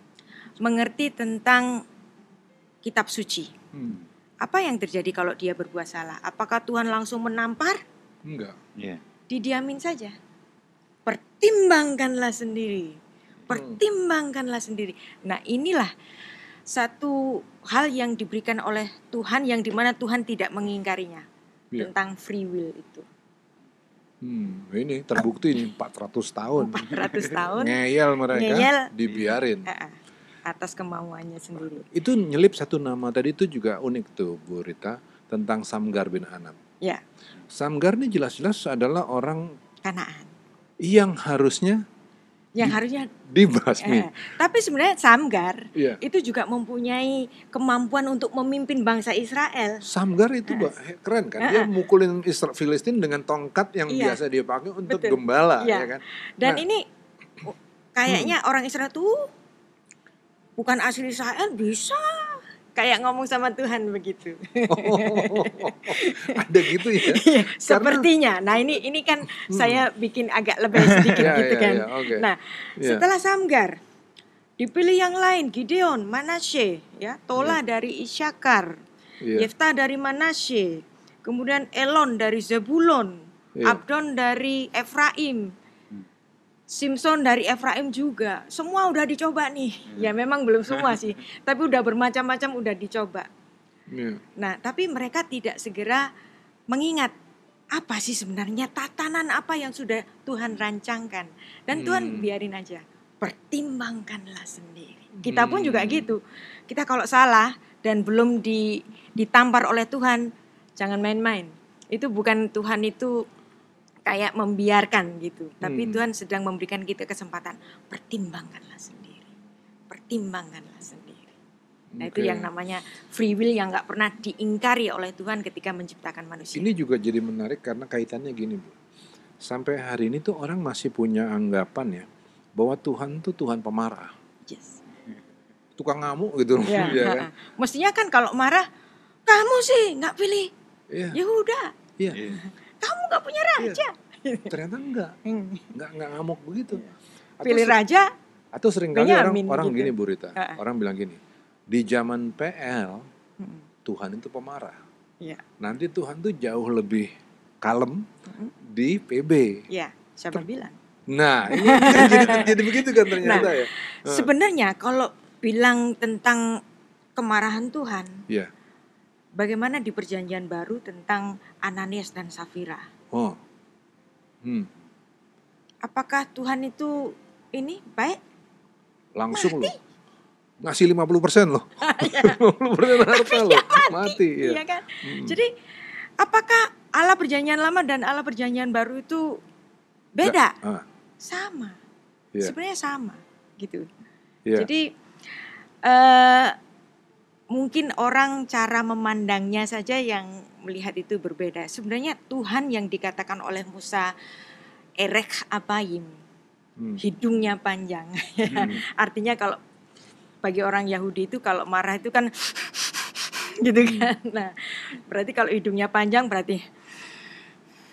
[SPEAKER 3] mengerti tentang kitab suci.
[SPEAKER 1] Hmm.
[SPEAKER 3] Apa yang terjadi kalau dia berbuat salah? Apakah Tuhan langsung menampar?
[SPEAKER 2] Enggak.
[SPEAKER 1] Iya.
[SPEAKER 3] Didiamin saja. Pertimbangkanlah sendiri. Pertimbangkanlah sendiri. Nah, inilah satu hal yang diberikan oleh Tuhan yang di mana Tuhan tidak mengingkarinya
[SPEAKER 2] Iya.
[SPEAKER 3] tentang free will itu.
[SPEAKER 2] Hmm, ini terbukti ini 400 tahun.
[SPEAKER 3] 400 tahun
[SPEAKER 2] Ngeyel mereka,
[SPEAKER 3] Ngeyel.
[SPEAKER 2] dibiarin.
[SPEAKER 3] eh, atas kemauannya sendiri.
[SPEAKER 2] Itu nyelip satu nama tadi itu juga unik tuh Bu Rita tentang Samgar bin Anam.
[SPEAKER 3] Ya,
[SPEAKER 2] Samgar ini jelas-jelas adalah orang
[SPEAKER 3] Kanaan.
[SPEAKER 2] Yang harusnya
[SPEAKER 3] Yang
[SPEAKER 2] Di-
[SPEAKER 3] harusnya
[SPEAKER 2] dibasmi.
[SPEAKER 3] eh, tapi sebenarnya Samgar
[SPEAKER 2] Iya.
[SPEAKER 3] itu juga mempunyai kemampuan untuk memimpin bangsa Israel.
[SPEAKER 2] Samgar itu ba- keren kan? Dia mukulin Isra- Filistin dengan tongkat yang
[SPEAKER 3] Iya.
[SPEAKER 2] biasa dia pakai untuk
[SPEAKER 3] Betul.
[SPEAKER 2] gembala,
[SPEAKER 3] Iya.
[SPEAKER 2] ya kan?
[SPEAKER 3] Dan
[SPEAKER 2] Nah.
[SPEAKER 3] ini oh, kayaknya orang Israel tuh bukan asli Israel bisa kayak ngomong sama Tuhan begitu. [LAUGHS]
[SPEAKER 2] Ada gitu ya? [LAUGHS]
[SPEAKER 3] Iya, Sepertinya. Nah, ini ini kan saya bikin agak lebih sedikit
[SPEAKER 2] Iya, [LAUGHS]
[SPEAKER 3] gitu
[SPEAKER 2] iya,
[SPEAKER 3] kan.
[SPEAKER 2] iya, oke.
[SPEAKER 3] Nah,
[SPEAKER 2] Iya.
[SPEAKER 3] setelah Samgar dipilih yang lain, Gideon, Manasye, ya, Tola dari Isyakar,
[SPEAKER 2] Iya.
[SPEAKER 3] Yefta dari Manasye, kemudian Elon dari Zebulon,
[SPEAKER 2] Iya.
[SPEAKER 3] Abdon dari Efraim, Simpson dari Efraim juga. Semua udah dicoba nih. Ya memang belum semua sih, [LAUGHS] tapi udah bermacam-macam udah dicoba.
[SPEAKER 2] Iya.
[SPEAKER 3] Nah, tapi mereka tidak segera mengingat apa sih sebenarnya tatanan apa yang sudah Tuhan rancangkan. Dan Tuhan
[SPEAKER 2] Hmm.
[SPEAKER 3] biarin aja. Pertimbangkanlah sendiri. Kita pun juga
[SPEAKER 2] Hmm.
[SPEAKER 3] gitu. Kita kalau salah dan belum di, ditampar oleh Tuhan, jangan main-main. Itu bukan Tuhan itu kayak membiarkan gitu. Tapi
[SPEAKER 2] Hmm.
[SPEAKER 3] Tuhan sedang memberikan kita kesempatan. Pertimbangkanlah sendiri. Pertimbangkanlah sendiri. Nah itu yang namanya free will yang nggak pernah diingkari oleh Tuhan ketika menciptakan manusia.
[SPEAKER 2] Ini juga jadi menarik karena kaitannya gini, Bu. Sampai hari ini tuh orang masih punya anggapan ya bahwa Tuhan tuh Tuhan pemarah,
[SPEAKER 3] Yes.
[SPEAKER 2] tukang ngamuk gitu,
[SPEAKER 3] Ya,
[SPEAKER 2] ya kan?
[SPEAKER 3] Mestinya kan kalau marah, kamu sih nggak pilih
[SPEAKER 2] Iya,
[SPEAKER 3] Yehuda,
[SPEAKER 2] iya.
[SPEAKER 3] Kamu nggak punya raja.
[SPEAKER 2] Ternyata enggak,
[SPEAKER 3] Hmm.
[SPEAKER 2] enggak enggak ngamuk begitu. Atau
[SPEAKER 3] Pilih raja,
[SPEAKER 2] Atau sering kali orang
[SPEAKER 3] Benyamin
[SPEAKER 2] orang
[SPEAKER 3] gitu.
[SPEAKER 2] gini Bu Rita,
[SPEAKER 3] Ha-ha.
[SPEAKER 2] orang bilang gini, di zaman PL
[SPEAKER 3] Hmm.
[SPEAKER 2] Tuhan itu pemarah.
[SPEAKER 3] Iya.
[SPEAKER 2] Nanti Tuhan tuh jauh lebih kalem
[SPEAKER 3] Hmm.
[SPEAKER 2] di PB.
[SPEAKER 3] ya siapa bilang?
[SPEAKER 2] Nah, ini kan [LAUGHS] jadi, jadi begitu kan ternyata
[SPEAKER 3] Nah,
[SPEAKER 2] ya.
[SPEAKER 3] Sebenarnya kalau bilang tentang kemarahan Tuhan,
[SPEAKER 2] Iya.
[SPEAKER 3] Bagaimana di Perjanjian Baru tentang Ananias dan Safira?
[SPEAKER 2] Oh. Hmm.
[SPEAKER 3] Apakah Tuhan itu ini baik?
[SPEAKER 2] langsung loh ngasih 50% loh [LAUGHS] 50% [LAUGHS] harta loh mati ya
[SPEAKER 3] Iya kan?
[SPEAKER 2] Hmm.
[SPEAKER 3] Jadi apakah Allah Perjanjian Lama dan Allah Perjanjian Baru itu beda?
[SPEAKER 2] ah,
[SPEAKER 3] Sama.
[SPEAKER 2] Iya.
[SPEAKER 3] Sebenarnya sama gitu.
[SPEAKER 2] iya.
[SPEAKER 3] Jadi eh mungkin orang cara memandangnya saja yang melihat itu berbeda. Sebenarnya Tuhan yang dikatakan oleh Musa erek abayim,
[SPEAKER 2] Hmm.
[SPEAKER 3] hidungnya panjang.
[SPEAKER 2] Hmm. [LAUGHS]
[SPEAKER 3] Artinya kalau bagi orang Yahudi itu kalau marah itu kan [LAUGHS] gitu
[SPEAKER 2] Hmm.
[SPEAKER 3] kan. Nah, berarti kalau hidungnya panjang berarti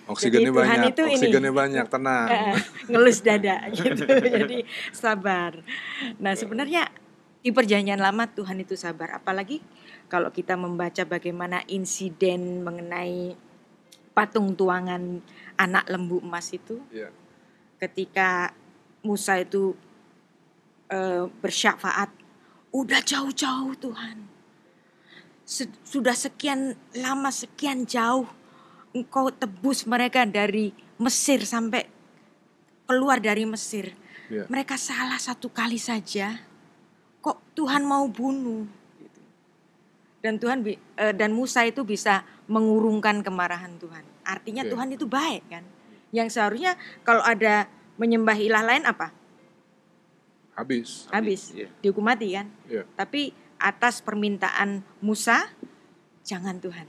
[SPEAKER 2] oksigennya
[SPEAKER 3] Jadi Tuhan
[SPEAKER 2] banyak
[SPEAKER 3] itu ini.
[SPEAKER 2] oksigennya banyak tenang [LAUGHS]
[SPEAKER 3] ngelus dada gitu. Jadi sabar. Nah, sebenarnya di perjanjian lama Tuhan itu sabar, apalagi kalau kita membaca bagaimana insiden mengenai patung tuangan anak lembu emas itu
[SPEAKER 2] Iya.
[SPEAKER 3] ketika Musa itu eh, bersyafaat, udah jauh-jauh Tuhan. Sudah sekian lama, sekian jauh engkau tebus mereka dari Mesir sampai keluar dari Mesir.
[SPEAKER 2] Iya.
[SPEAKER 3] Mereka salah satu kali saja, kok Tuhan mau bunuh? Gitu. Dan Tuhan eh, dan Musa itu bisa mengurungkan kemarahan Tuhan. Artinya. Tuhan itu baik kan? Yang seharusnya kalau ada menyembah ilah lain apa?
[SPEAKER 2] habis
[SPEAKER 3] Habis,
[SPEAKER 1] Iya.
[SPEAKER 3] dihukum mati kan?
[SPEAKER 2] Iya.
[SPEAKER 3] Tapi atas permintaan Musa, jangan Tuhan.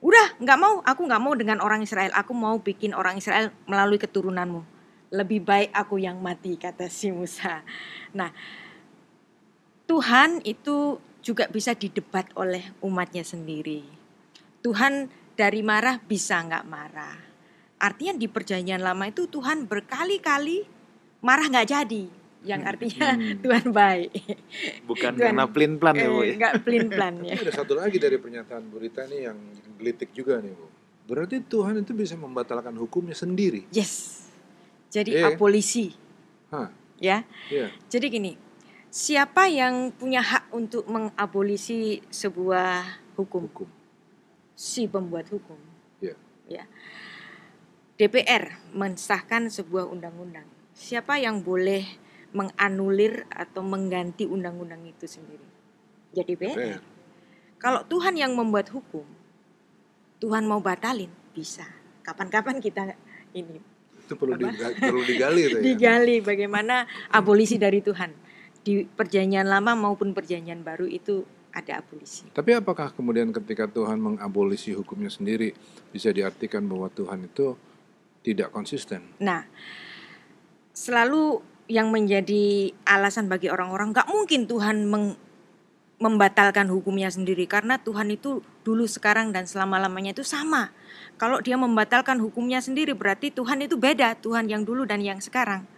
[SPEAKER 3] Udah, nggak mau. Aku nggak mau dengan orang Israel. Aku mau bikin orang Israel melalui keturunanmu. Lebih baik aku yang mati, kata si Musa. Nah, Tuhan itu juga bisa didebat oleh umatnya sendiri. Tuhan dari marah bisa nggak marah. Artinya di perjanjian lama itu Tuhan berkali-kali marah nggak jadi. Yang artinya
[SPEAKER 1] Hmm. [LAUGHS]
[SPEAKER 3] Tuhan baik.
[SPEAKER 1] Bukan
[SPEAKER 3] Tuhan-
[SPEAKER 1] karena pelin plan ya bu
[SPEAKER 3] Eh,
[SPEAKER 1] ya.
[SPEAKER 3] nggak pelin plan
[SPEAKER 2] Tapi
[SPEAKER 3] ya.
[SPEAKER 2] ada satu lagi dari pernyataan Bu Rita nih yang gelitik juga nih Bu berarti Tuhan itu bisa membatalkan hukumnya sendiri
[SPEAKER 3] Yes. Jadi
[SPEAKER 2] Iya.
[SPEAKER 3] abolisi,
[SPEAKER 2] Hah,
[SPEAKER 3] ya.
[SPEAKER 2] iya
[SPEAKER 3] Jadi gini, siapa yang punya hak untuk mengabolisi sebuah hukum?
[SPEAKER 2] hukum
[SPEAKER 3] Si pembuat hukum.
[SPEAKER 2] Iya.
[SPEAKER 3] Ya. DPR mensahkan sebuah undang-undang. Siapa yang boleh menganulir atau mengganti undang-undang itu sendiri? Ya DPR.
[SPEAKER 2] DPR.
[SPEAKER 3] Kalau Tuhan yang membuat hukum, Tuhan mau batalin bisa. Kapan-kapan kita ini
[SPEAKER 2] itu perlu digali, perlu digali ya [LAUGHS]
[SPEAKER 3] digali bagaimana abolisi dari Tuhan di perjanjian lama maupun perjanjian baru itu ada abolisi.
[SPEAKER 2] Tapi apakah kemudian ketika Tuhan mengabolisi hukumnya sendiri bisa diartikan bahwa Tuhan itu tidak konsisten?
[SPEAKER 3] Nah, selalu yang menjadi alasan bagi orang-orang nggak mungkin Tuhan meng- membatalkan hukumnya sendiri karena Tuhan itu dulu sekarang dan selama-lamanya itu sama. Kalau dia membatalkan hukumnya sendiri berarti Tuhan itu beda, Tuhan yang dulu dan yang sekarang.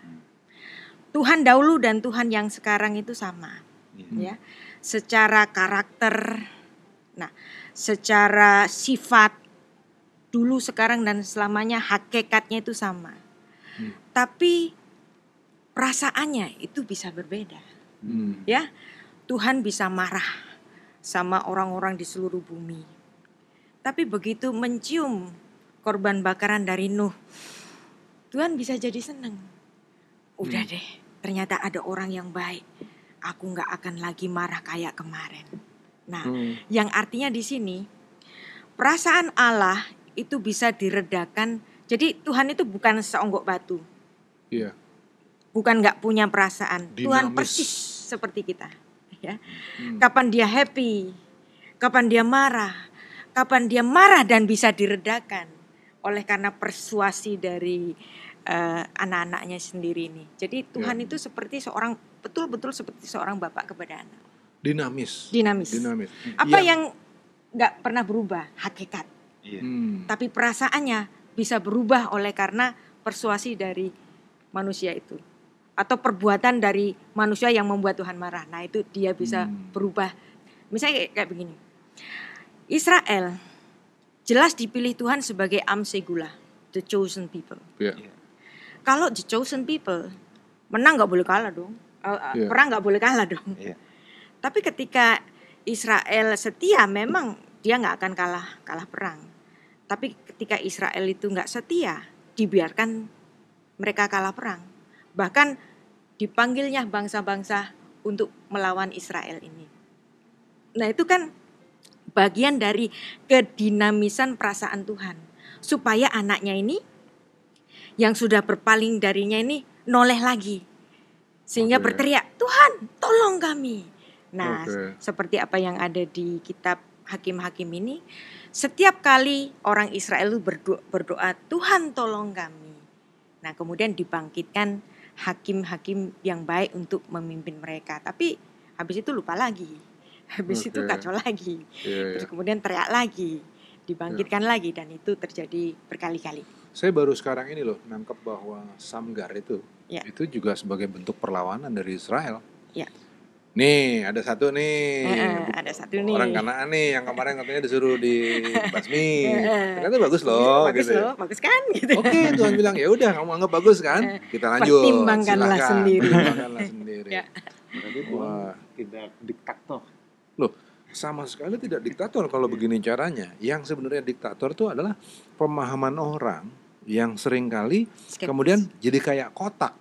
[SPEAKER 3] Tuhan dahulu dan Tuhan yang sekarang itu sama.
[SPEAKER 1] Iya.
[SPEAKER 3] ya secara karakter Nah, secara sifat dulu, sekarang dan selamanya hakikatnya itu sama.
[SPEAKER 2] Hmm.
[SPEAKER 3] Tapi perasaannya itu bisa berbeda.
[SPEAKER 2] Hmm.
[SPEAKER 3] Ya, Tuhan bisa marah sama orang-orang di seluruh bumi. Tapi begitu mencium korban bakaran dari Nuh, Tuhan bisa jadi senang. Udah
[SPEAKER 2] Hmm.
[SPEAKER 3] deh, ternyata ada orang yang baik. Aku nggak akan lagi marah kayak kemarin. Nah,
[SPEAKER 2] Hmm.
[SPEAKER 3] yang artinya di sini perasaan Allah itu bisa diredakan. Jadi Tuhan itu bukan seonggok batu,
[SPEAKER 2] Iya.
[SPEAKER 3] bukan nggak punya perasaan. Tuhan
[SPEAKER 2] Dinamis.
[SPEAKER 3] persis seperti kita. Ya,
[SPEAKER 2] Hmm.
[SPEAKER 3] kapan dia happy, kapan dia marah, kapan dia marah dan bisa diredakan oleh karena persuasi dari eh, anak-anaknya sendiri ini. Jadi Tuhan
[SPEAKER 2] Ya.
[SPEAKER 3] itu seperti seorang betul-betul seperti seorang bapak kepada anak.
[SPEAKER 2] Dinamis.
[SPEAKER 3] Dinamis.
[SPEAKER 2] Dinamis.
[SPEAKER 3] Apa yang nggak pernah berubah? Hakikat.
[SPEAKER 1] Iya.
[SPEAKER 2] Hmm.
[SPEAKER 3] Tapi perasaannya bisa berubah oleh karena persuasi dari manusia itu. Atau perbuatan dari manusia yang membuat Tuhan marah. Nah itu dia bisa
[SPEAKER 2] Hmm.
[SPEAKER 3] berubah. Misalnya kayak, kayak begini. Israel jelas dipilih Tuhan sebagai Amsegula, the chosen people.
[SPEAKER 2] Iya.
[SPEAKER 3] Kalau the chosen people menang nggak boleh kalah dong. Eh, eh,
[SPEAKER 2] Iya.
[SPEAKER 3] Perang nggak boleh kalah dong.
[SPEAKER 1] Iya.
[SPEAKER 3] Tapi ketika Israel setia, memang dia nggak akan kalah kalah perang. Tapi ketika Israel itu nggak setia, dibiarkan mereka kalah perang. Bahkan dipanggilnya bangsa-bangsa untuk melawan Israel ini. Nah itu kan bagian dari kedinamisan perasaan Tuhan. Supaya anaknya ini yang sudah berpaling darinya ini noleh lagi. Sehingga
[SPEAKER 2] Oke.
[SPEAKER 3] berteriak, Tuhan tolong kami. Nah
[SPEAKER 2] Oke.
[SPEAKER 3] seperti apa yang ada di kitab Hakim-Hakim ini, setiap kali orang Israel itu berdoa, berdoa, Tuhan tolong kami. Nah kemudian dibangkitkan hakim-hakim yang baik untuk memimpin mereka. Tapi habis itu lupa lagi. Habis itu
[SPEAKER 2] Oke.
[SPEAKER 3] kacau lagi.
[SPEAKER 2] Iya,
[SPEAKER 3] Terus kemudian teriak lagi. Dibangkitkan lagi dan itu terjadi berkali-kali.
[SPEAKER 2] Saya baru sekarang ini loh nangkep bahwa Samgar itu
[SPEAKER 3] Ya.
[SPEAKER 2] itu juga sebagai bentuk perlawanan dari Israel.
[SPEAKER 3] Ya.
[SPEAKER 2] Nih ada satu nih
[SPEAKER 3] eh, ada satu nih.
[SPEAKER 2] orang Kanaan nih yang kemarin katanya disuruh dibasmi.
[SPEAKER 3] Eh, eh.
[SPEAKER 2] Ternyata bagus loh
[SPEAKER 3] bagus
[SPEAKER 2] gitu. ya.
[SPEAKER 3] loh, bagus kan gitu.
[SPEAKER 2] Oke Tuhan bilang ya udah kamu anggap bagus kan? Kita lanjut.
[SPEAKER 3] pertimbangkanlah
[SPEAKER 2] Silahkan,
[SPEAKER 3] sendiri.
[SPEAKER 2] Pertimbangkanlah sendiri.
[SPEAKER 3] Ya.
[SPEAKER 1] Berarti
[SPEAKER 2] Wah.
[SPEAKER 1] Tidak diktator.
[SPEAKER 2] Loh, sama sekali tidak diktator kalau begini caranya. Yang sebenarnya diktator itu adalah pemahaman orang yang sering kali
[SPEAKER 3] Skeptis.
[SPEAKER 2] kemudian jadi kayak kotak,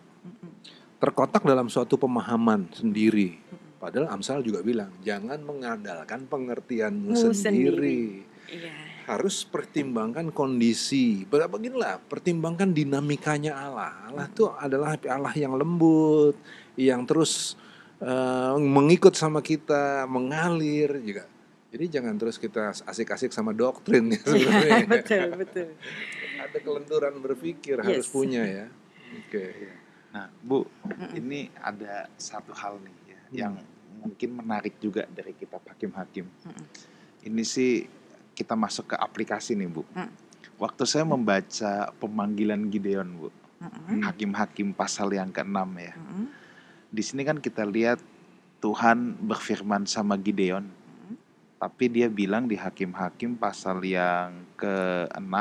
[SPEAKER 2] terkotak dalam suatu pemahaman sendiri. Padahal Amsal juga bilang, jangan mengandalkan pengertianmu
[SPEAKER 3] Mu
[SPEAKER 2] sendiri.
[SPEAKER 3] Iya.
[SPEAKER 2] Harus pertimbangkan kondisi. Beginilah, pertimbangkan dinamikanya Allah. Allah itu adalah Allah yang lembut, yang terus eh, mengikut sama kita, mengalir juga. Jadi jangan terus kita asik-asik sama doktrin ya [LAUGHS] sebenarnya.
[SPEAKER 3] betul, betul.
[SPEAKER 2] Ada kelenturan berpikir harus
[SPEAKER 3] Yes.
[SPEAKER 2] punya ya. Oke.
[SPEAKER 1] Nah, Bu, ini ada satu hal nih ya
[SPEAKER 2] Hmm.
[SPEAKER 1] yang mungkin menarik juga dari kitab Hakim-Hakim.
[SPEAKER 3] Mm-mm.
[SPEAKER 1] Ini sih kita masuk ke aplikasi nih, Bu.
[SPEAKER 3] Mm.
[SPEAKER 1] Waktu saya membaca pemanggilan Gideon, Bu,
[SPEAKER 3] Mm-mm.
[SPEAKER 1] Hakim-Hakim pasal yang ke-6 ya. Di sini kan kita lihat Tuhan berfirman sama Gideon, tapi dia bilang di Hakim-Hakim pasal yang ke-6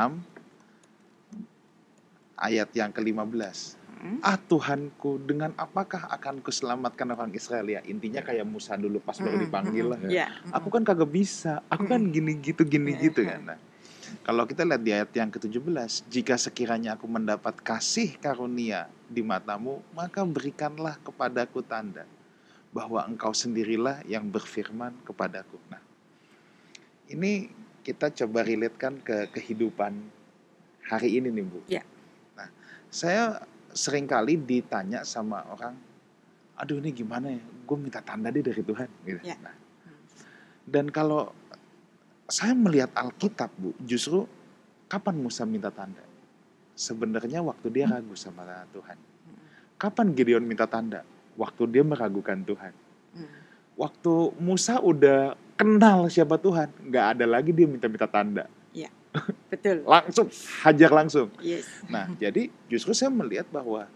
[SPEAKER 1] ayat yang ke-15.
[SPEAKER 3] Mm-mm.
[SPEAKER 1] Ah Tuhanku, dengan apakah akan kuselamatkan orang Israel ya? Intinya kayak Musa dulu pas baru
[SPEAKER 3] Mm-mm,
[SPEAKER 1] dipanggil lah.
[SPEAKER 3] Ya.
[SPEAKER 1] Aku kan kagak bisa, aku kan gini gitu gini gitu kan. Nah, kalau kita lihat di ayat yang ke-17, jika sekiranya aku mendapat kasih karunia di matamu, maka berikanlah kepadaku tanda bahwa engkau sendirilah yang berfirman kepadaku. Nah, ini kita coba relatekan ke kehidupan hari ini nih, Bu.
[SPEAKER 3] Ya.
[SPEAKER 1] Saya sering kali ditanya sama orang, aduh ini gimana ya, gue minta tanda deh dari Tuhan. Gitu.
[SPEAKER 3] Ya.
[SPEAKER 1] Nah, dan kalau saya melihat Alkitab, Bu, justru kapan Musa minta tanda? Sebenarnya waktu dia ragu sama Tuhan. Kapan Gideon minta tanda? Waktu dia meragukan Tuhan.
[SPEAKER 3] Mm.
[SPEAKER 1] Waktu Musa udah kenal siapa Tuhan, nggak ada lagi dia minta-minta tanda.
[SPEAKER 3] Betul.
[SPEAKER 1] Langsung, hajar langsung.
[SPEAKER 3] Yes.
[SPEAKER 1] Nah, jadi justru saya melihat bahwa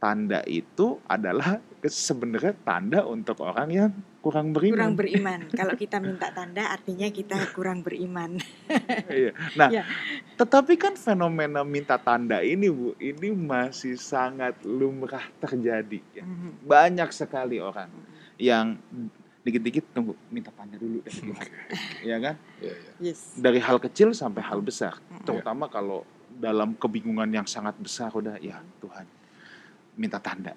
[SPEAKER 1] tanda itu adalah sebenarnya tanda untuk orang yang kurang beriman.
[SPEAKER 3] kurang beriman. Kalau kita minta tanda artinya kita kurang beriman. [LAUGHS]
[SPEAKER 1] Iya. Nah,
[SPEAKER 3] Ya.
[SPEAKER 1] tetapi kan fenomena minta tanda ini Bu, ini masih sangat lumrah terjadi ya.
[SPEAKER 3] Mhm.
[SPEAKER 1] Banyak sekali orang yang dikit-dikit tunggu minta tanda dulu dari Tuhan. ya kan?
[SPEAKER 2] Iya, iya.
[SPEAKER 3] Yes.
[SPEAKER 1] Dari hal kecil sampai hal besar. Terutama kalau dalam kebingungan yang sangat besar udah ya Tuhan minta tanda.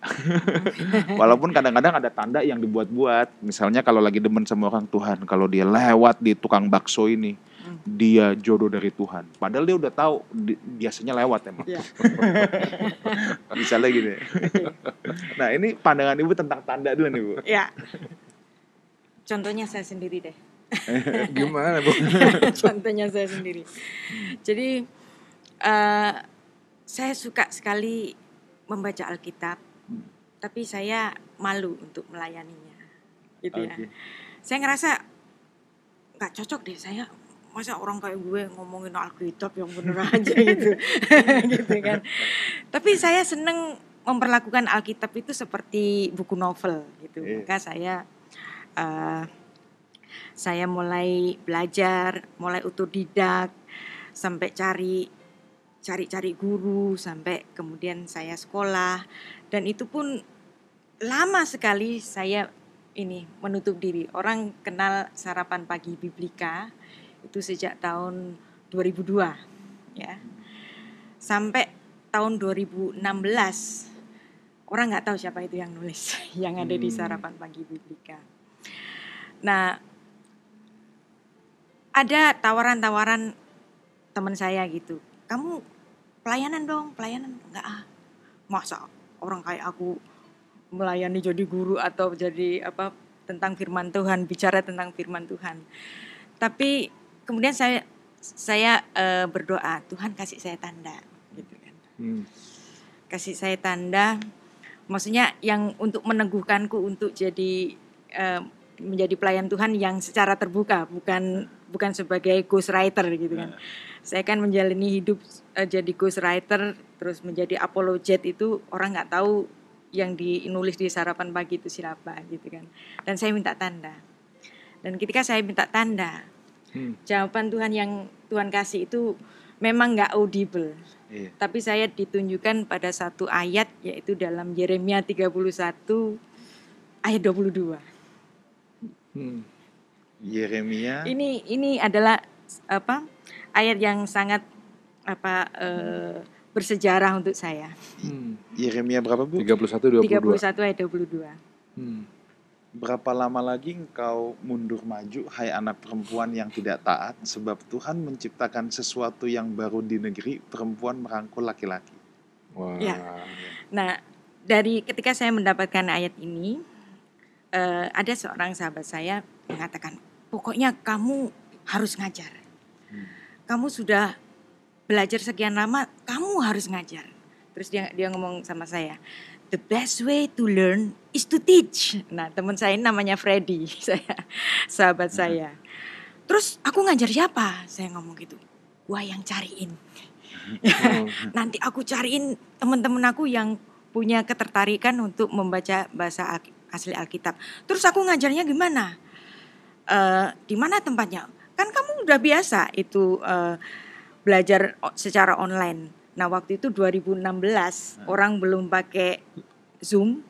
[SPEAKER 1] [LAUGHS] Walaupun kadang-kadang ada tanda yang dibuat-buat. Misalnya kalau lagi demen sama orang Tuhan, kalau dia lewat di tukang bakso ini,
[SPEAKER 3] Hmm.
[SPEAKER 1] dia jodoh dari Tuhan. Padahal dia udah tahu di- biasanya lewat emang.
[SPEAKER 3] Ya. [LAUGHS]
[SPEAKER 1] Misalnya gitu ya. Nah ini pandangan ibu tentang tanda dulu nih bu.
[SPEAKER 3] Ya. Contohnya saya sendiri deh.
[SPEAKER 2] Gimana bu? [LAUGHS]
[SPEAKER 3] Contohnya saya sendiri. Jadi eh, saya suka sekali membaca Alkitab, tapi saya malu untuk melayaninya, gitu ya.
[SPEAKER 1] Oke.
[SPEAKER 3] Saya ngerasa nggak cocok deh saya masa orang kayak gue ngomongin Alkitab yang bener [LAUGHS] aja gitu, [LAUGHS] gitu kan. Tapi saya seneng memperlakukan Alkitab itu seperti buku novel gitu.
[SPEAKER 1] Iya.
[SPEAKER 3] Maka saya eh, saya mulai belajar, mulai otodidak sampai cari cari-cari guru sampai kemudian saya sekolah dan itu pun lama sekali saya ini menutup diri. Orang kenal sarapan pagi Biblika itu sejak tahun 2002 ya. Sampai tahun 2016 orang nggak tahu siapa itu yang nulis [LAUGHS] yang ada di
[SPEAKER 1] Hmm.
[SPEAKER 3] sarapan pagi Biblika. Nah, ada tawaran-tawaran teman saya gitu. Kamu pelayanan dong, pelayanan enggak ah. Masa orang kayak aku melayani jadi guru atau jadi apa tentang firman Tuhan, bicara tentang firman Tuhan. Tapi kemudian saya saya eh, berdoa, Tuhan kasih saya tanda gitu kan.
[SPEAKER 2] Hmm.
[SPEAKER 3] Kasih saya tanda maksudnya yang untuk meneguhkanku untuk jadi eh, menjadi pelayan Tuhan yang secara terbuka, bukan bukan sebagai ghostwriter gitu kan. Saya kan menjalani hidup eh, jadi ghostwriter terus menjadi apologet itu orang nggak tahu yang dinulis di sarapan pagi itu siapa gitu kan. Dan saya minta tanda. Dan ketika saya minta tanda,
[SPEAKER 2] Hmm.
[SPEAKER 3] jawaban Tuhan yang Tuhan kasih itu memang nggak audible.
[SPEAKER 1] Iya.
[SPEAKER 3] Tapi saya ditunjukkan pada satu ayat yaitu dalam Yeremia 31 ayat 22.
[SPEAKER 2] Hmm.
[SPEAKER 1] Yeremia.
[SPEAKER 3] Ini ini adalah apa? ayat yang sangat apa eh, bersejarah untuk saya.
[SPEAKER 2] Hmm.
[SPEAKER 1] Yeremia berapa bu?
[SPEAKER 2] 31 22.
[SPEAKER 3] 31 ayat 22.
[SPEAKER 2] Hmm.
[SPEAKER 1] Berapa lama lagi engkau mundur maju, hai anak perempuan yang tidak taat, sebab Tuhan menciptakan sesuatu yang baru di negeri, perempuan merangkul laki-laki.
[SPEAKER 2] Wah.
[SPEAKER 3] Ya. Nah, dari ketika saya mendapatkan ayat ini, eh, ada seorang sahabat saya mengatakan, pokoknya kamu harus ngajar.
[SPEAKER 1] Hmm.
[SPEAKER 3] Kamu sudah belajar sekian lama, kamu harus ngajar. Terus dia dia ngomong sama saya, the best way to learn is to teach. Nah, teman saya ini namanya Freddy, [LAUGHS] saya sahabat saya. Terus aku ngajar siapa? Saya ngomong gitu. Gua yang cariin [LAUGHS]
[SPEAKER 2] Oh.
[SPEAKER 3] nanti aku cariin teman-teman aku yang punya ketertarikan untuk membaca bahasa asli Alkitab. Terus aku ngajarnya gimana? Eh, di mana tempatnya? Kan kamu udah biasa itu eh, belajar secara online. Nah waktu itu 2016 orang belum pakai Zoom,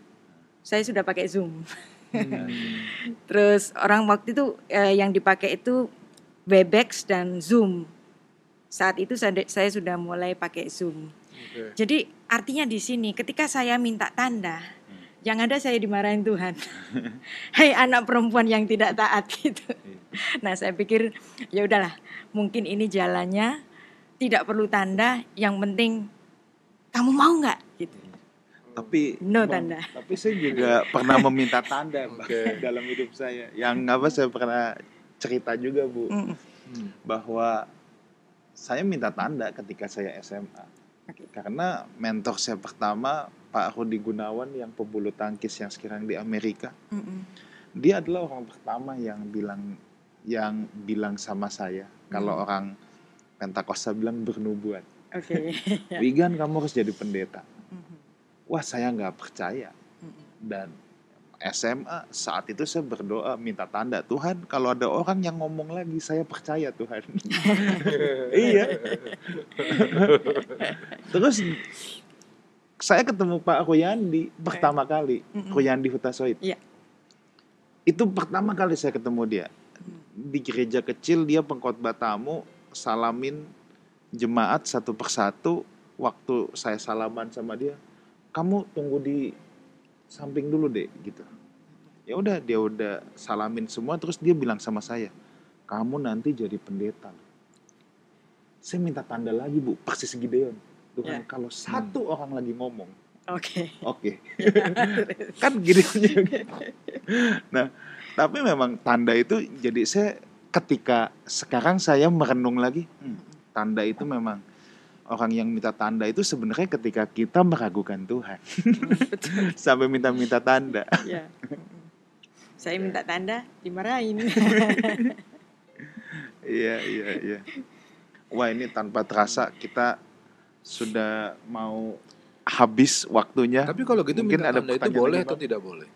[SPEAKER 3] saya sudah pakai Zoom.
[SPEAKER 2] Hmm. [LAUGHS]
[SPEAKER 3] Terus orang waktu itu eh, yang dipakai itu Webex dan Zoom. Saat itu saya, saya sudah mulai pakai Zoom.
[SPEAKER 2] Oke.
[SPEAKER 3] Jadi artinya di sini ketika saya minta tanda, yang ada saya dimarahin Tuhan. [LAUGHS] Hai anak perempuan yang tidak taat gitu. Nah, saya pikir ya udahlah, mungkin ini jalannya tidak perlu tanda, yang penting kamu mau nggak gitu.
[SPEAKER 1] Tapi
[SPEAKER 3] No tanda.
[SPEAKER 1] Tapi saya juga pernah meminta tanda [LAUGHS]
[SPEAKER 2] Oke.
[SPEAKER 1] dalam hidup saya. Yang apa saya pernah cerita juga Bu
[SPEAKER 3] Mm,
[SPEAKER 1] bahwa saya minta tanda ketika saya SMA.
[SPEAKER 3] Oke.
[SPEAKER 1] Karena mentor saya pertama Pak Rudi Gunawan yang pebulu tangkis yang sekarang di Amerika,
[SPEAKER 3] mm, mm.
[SPEAKER 1] dia adalah orang pertama yang bilang yang bilang sama saya kalau
[SPEAKER 3] Hmm.
[SPEAKER 1] orang Pentakosta bilang bernubuat.
[SPEAKER 3] Oke. Ya. [LAUGHS]
[SPEAKER 1] Wigan kamu harus jadi pendeta.
[SPEAKER 3] Mhm,
[SPEAKER 1] Wah saya nggak percaya
[SPEAKER 3] mhm.
[SPEAKER 1] dan SMA saat itu saya berdoa minta tanda Tuhan kalau ada orang yang ngomong lagi saya percaya Tuhan [LAUGHS] iya terus saya ketemu Pak Ruyandi pertama kali
[SPEAKER 3] Mm-mm.
[SPEAKER 1] Ruyandi Hutasoid
[SPEAKER 3] Iya.
[SPEAKER 1] itu pertama kali saya ketemu dia di gereja kecil dia pengkhotbah tamu salamin jemaat satu persatu waktu saya salaman sama dia kamu tunggu di samping dulu deh gitu ya udah dia udah salamin semua terus dia bilang sama saya kamu nanti jadi pendeta loh." saya minta tanda lagi bu persis Gideon Tuhan
[SPEAKER 3] Ya.
[SPEAKER 1] kalau satu orang lagi ngomong
[SPEAKER 3] Oke.
[SPEAKER 1] oke [LAUGHS] kan juga. nah tapi memang tanda itu jadi saya ketika sekarang saya merenung lagi hmm, tanda itu memang orang yang minta tanda itu sebenarnya ketika kita meragukan Tuhan [LAUGHS] sampai minta-minta tanda
[SPEAKER 3] Ya. Saya minta tanda dimarahin. [LAUGHS]
[SPEAKER 1] iya iya iya wah ini tanpa terasa kita sudah mau habis waktunya
[SPEAKER 2] Tapi kalau gitu
[SPEAKER 1] Mungkin
[SPEAKER 2] minta
[SPEAKER 1] ada
[SPEAKER 2] tanda itu boleh atau tidak boleh?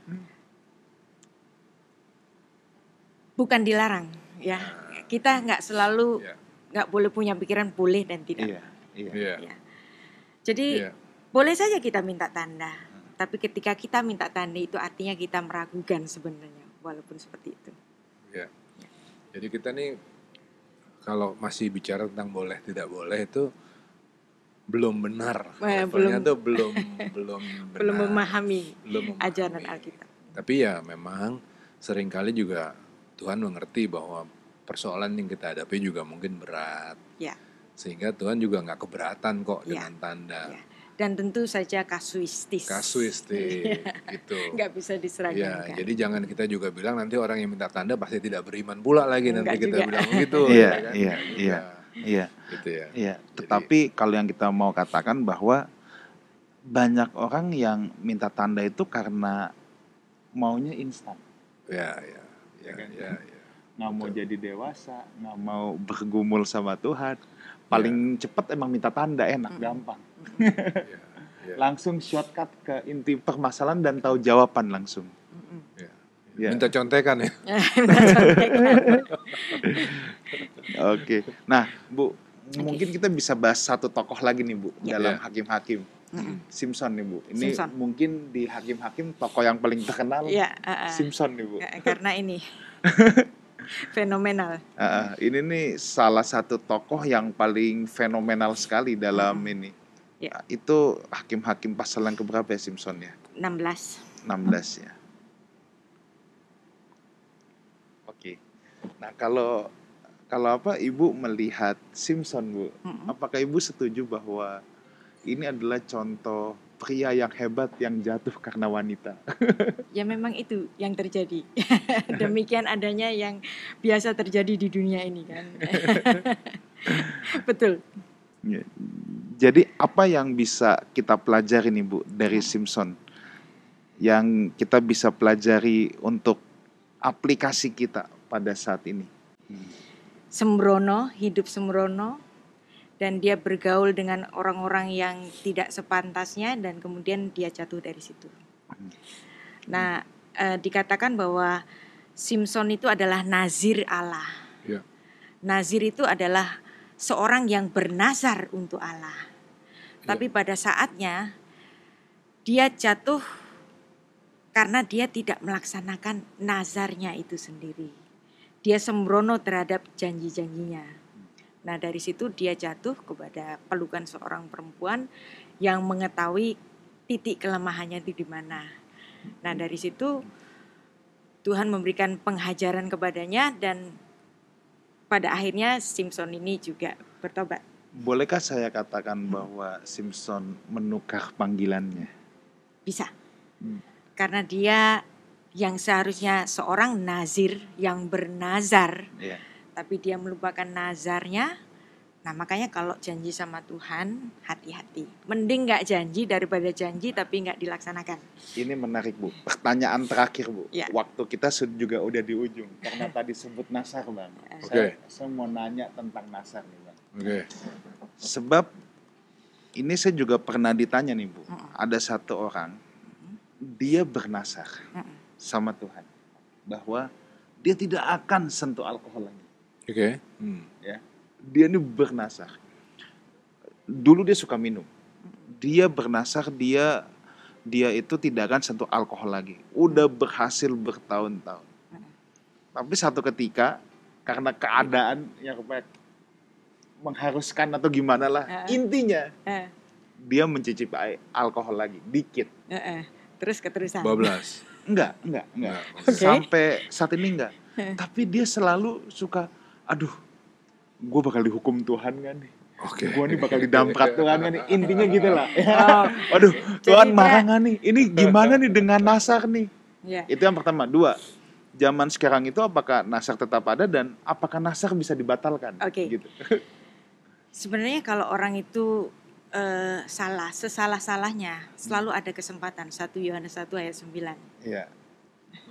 [SPEAKER 3] Bukan dilarang, ya. Kita nggak selalu
[SPEAKER 2] Iya.
[SPEAKER 3] nggak boleh punya pikiran boleh dan tidak.
[SPEAKER 1] iya iya
[SPEAKER 2] Iya.
[SPEAKER 3] Ya. Jadi
[SPEAKER 2] Iya.
[SPEAKER 3] boleh saja kita minta tanda, tapi ketika kita minta tanda itu artinya kita meragukan sebenarnya, walaupun seperti itu.
[SPEAKER 2] Iya. Jadi kita nih kalau masih bicara tentang boleh tidak boleh itu belum benar.
[SPEAKER 3] Eh,
[SPEAKER 2] Levelnya
[SPEAKER 3] belum-
[SPEAKER 2] tuh [LAUGHS] belum belum benar.
[SPEAKER 3] Belum memahami
[SPEAKER 2] belum memahami.
[SPEAKER 3] ajaran Alkitab.
[SPEAKER 2] Tapi ya memang sering kali juga Tuhan mengerti bahwa persoalan yang kita hadapi juga mungkin berat.
[SPEAKER 3] Ya.
[SPEAKER 2] Sehingga Tuhan juga nggak keberatan kok
[SPEAKER 3] Ya.
[SPEAKER 2] dengan tanda
[SPEAKER 3] Ya. Dan tentu saja kasuistis.
[SPEAKER 2] kasuistik [LAUGHS] gitu.
[SPEAKER 3] Nggak bisa
[SPEAKER 2] Ya,
[SPEAKER 3] diseragamkan.
[SPEAKER 2] jadi jangan kita juga bilang nanti orang yang minta tanda pasti tidak beriman pula lagi nanti
[SPEAKER 3] Enggak
[SPEAKER 2] kita
[SPEAKER 3] juga.
[SPEAKER 2] bilang begitu. [LAUGHS]
[SPEAKER 1] Iya,
[SPEAKER 2] ya kan?
[SPEAKER 1] iya, iya. Iya
[SPEAKER 2] Gitu ya.
[SPEAKER 1] Iya, tetapi kalau yang kita mau katakan bahwa banyak orang yang minta tanda itu karena maunya instan,
[SPEAKER 2] Ya, ya, ya,
[SPEAKER 1] kan?
[SPEAKER 2] ya, ya.
[SPEAKER 1] nggak mau
[SPEAKER 2] Betul.
[SPEAKER 1] jadi dewasa, nggak mau bergumul sama Tuhan. Paling cepat emang minta tanda enak,
[SPEAKER 3] Mm.
[SPEAKER 1] gampang. [LAUGHS]
[SPEAKER 2] ya, ya.
[SPEAKER 1] Langsung shortcut ke inti permasalahan dan tahu jawaban langsung.
[SPEAKER 3] Mm-mm.
[SPEAKER 1] Ya.
[SPEAKER 2] Minta contekan ya. [LAUGHS] [LAUGHS]
[SPEAKER 1] Oke. Nah, Bu, mungkin kita bisa bahas satu tokoh lagi nih, Bu,
[SPEAKER 3] Ya.
[SPEAKER 1] dalam
[SPEAKER 2] Ya.
[SPEAKER 1] hakim-hakim.
[SPEAKER 3] Mm-mm.
[SPEAKER 1] Simpson nih, Bu. Ini
[SPEAKER 3] Simpson.
[SPEAKER 1] mungkin di hakim-hakim tokoh yang paling terkenal
[SPEAKER 3] Iya, uh, uh,
[SPEAKER 1] Simpson nih, Bu.
[SPEAKER 3] uh, karena ini [LAUGHS] fenomenal.
[SPEAKER 1] Ah, ah, ini nih salah satu tokoh yang paling fenomenal sekali dalam ini.
[SPEAKER 3] Ya.
[SPEAKER 1] Ah, Itu hakim-hakim pasal yang keberapa ya Simpson ya?
[SPEAKER 3] 16.
[SPEAKER 1] 16 ya. Oke. Nah, kalau kalau apa Ibu melihat Simpson, Bu?
[SPEAKER 3] Mm-mm.
[SPEAKER 1] Apakah Ibu setuju bahwa ini adalah contoh pria yang hebat yang jatuh karena wanita? [LAUGHS]
[SPEAKER 3] Ya memang itu yang terjadi. [LAUGHS] Demikian adanya yang biasa terjadi di dunia ini kan. [LAUGHS] Betul.
[SPEAKER 1] Ya. Jadi apa yang bisa kita pelajari nih Bu dari Simpson? Yang kita bisa pelajari untuk aplikasi kita pada saat ini.
[SPEAKER 3] Sembrono, hidup sembrono dan dia bergaul dengan orang-orang yang tidak sepantasnya dan kemudian dia jatuh dari situ. Nah, eh, dikatakan bahwa Simpson itu adalah nazir Allah.
[SPEAKER 2] Ya.
[SPEAKER 3] Nazir itu adalah seorang yang bernazar untuk Allah.
[SPEAKER 2] Ya.
[SPEAKER 3] Tapi pada saatnya dia jatuh karena dia tidak melaksanakan nazarnya itu sendiri. Dia sembrono terhadap janji-janjinya. Nah, dari situ dia jatuh kepada pelukan seorang perempuan yang mengetahui titik kelemahannya itu di mana. Nah, dari situ Tuhan memberikan penghajaran kepadanya dan pada akhirnya Simpson ini juga bertobat.
[SPEAKER 1] Bolehkah saya katakan bahwa Simpson menukar panggilannya?
[SPEAKER 3] Bisa.
[SPEAKER 1] Hmm.
[SPEAKER 3] Karena dia yang seharusnya seorang nazir yang bernazar,
[SPEAKER 1] Ya.
[SPEAKER 3] tapi dia melupakan nazarnya. Nah makanya kalau janji sama Tuhan hati-hati. Mending nggak janji daripada janji tapi nggak dilaksanakan.
[SPEAKER 1] Ini menarik Bu. Pertanyaan terakhir Bu.
[SPEAKER 3] Ya.
[SPEAKER 1] Waktu kita juga udah di ujung karena tadi sebut nasar Bang.
[SPEAKER 2] Oke.
[SPEAKER 1] Saya, saya mau nanya tentang nasar nih Bang.
[SPEAKER 2] Oke.
[SPEAKER 1] Sebab ini saya juga pernah ditanya nih Bu. Ada satu orang dia bernasar.
[SPEAKER 3] Mm-mm.
[SPEAKER 1] Sama Tuhan bahwa dia tidak akan sentuh alkohol lagi.
[SPEAKER 2] Oke. Hmm.
[SPEAKER 1] Ya, dia ini bernasar. Dulu dia suka minum. Dia bernasar dia dia itu tidak akan sentuh alkohol lagi. Udah berhasil bertahun-tahun. Tapi satu ketika karena keadaan yang kayak mengharuskan atau gimana lah,
[SPEAKER 3] Heeh.
[SPEAKER 1] intinya
[SPEAKER 3] Eh,
[SPEAKER 1] dia mencicipi alkohol lagi dikit.
[SPEAKER 3] eh, eh. Terus keterusan.
[SPEAKER 2] Bablas. [LAUGHS]
[SPEAKER 1] Enggak, enggak, enggak.
[SPEAKER 3] Oke.
[SPEAKER 1] Sampai saat ini enggak. Tapi dia selalu suka, aduh, gue bakal dihukum Tuhan kan nih.
[SPEAKER 2] Oke.
[SPEAKER 1] Gue nih bakal didamprat Tuhan kan nih. Intinya gitu lah.
[SPEAKER 3] Oh,
[SPEAKER 1] Waduh, [LAUGHS] Tuhan marah nggak nih? Ini gimana nih dengan Nasar nih?
[SPEAKER 3] ya.
[SPEAKER 1] Itu yang pertama. Dua, zaman sekarang itu apakah Nasar tetap ada dan apakah Nasar bisa dibatalkan?
[SPEAKER 3] Oke.
[SPEAKER 1] Gitu. [LAUGHS]
[SPEAKER 3] Sebenarnya kalau orang itu eh, salah, sesalah-salahnya selalu ada kesempatan. 1 Yohanes 1 ayat 9.
[SPEAKER 1] Iya.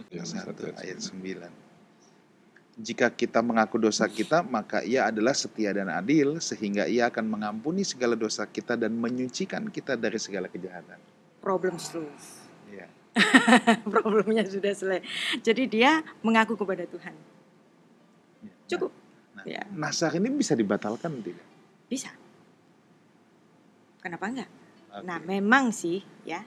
[SPEAKER 2] Yohanes
[SPEAKER 1] Satu
[SPEAKER 2] 1
[SPEAKER 1] ayat 9. Jika kita mengaku dosa kita, maka ia adalah setia dan adil, sehingga ia akan mengampuni segala dosa kita dan menyucikan kita dari segala kejahatan.
[SPEAKER 3] Problem solved.
[SPEAKER 1] Iya. [LAUGHS]
[SPEAKER 3] Problemnya sudah selesai. Jadi dia mengaku kepada Tuhan. Cukup.
[SPEAKER 1] Nah,
[SPEAKER 3] Ya.
[SPEAKER 1] Nasar ini bisa dibatalkan tidak?
[SPEAKER 3] Bisa. Kenapa enggak?
[SPEAKER 1] Oke.
[SPEAKER 3] Nah, memang sih ya.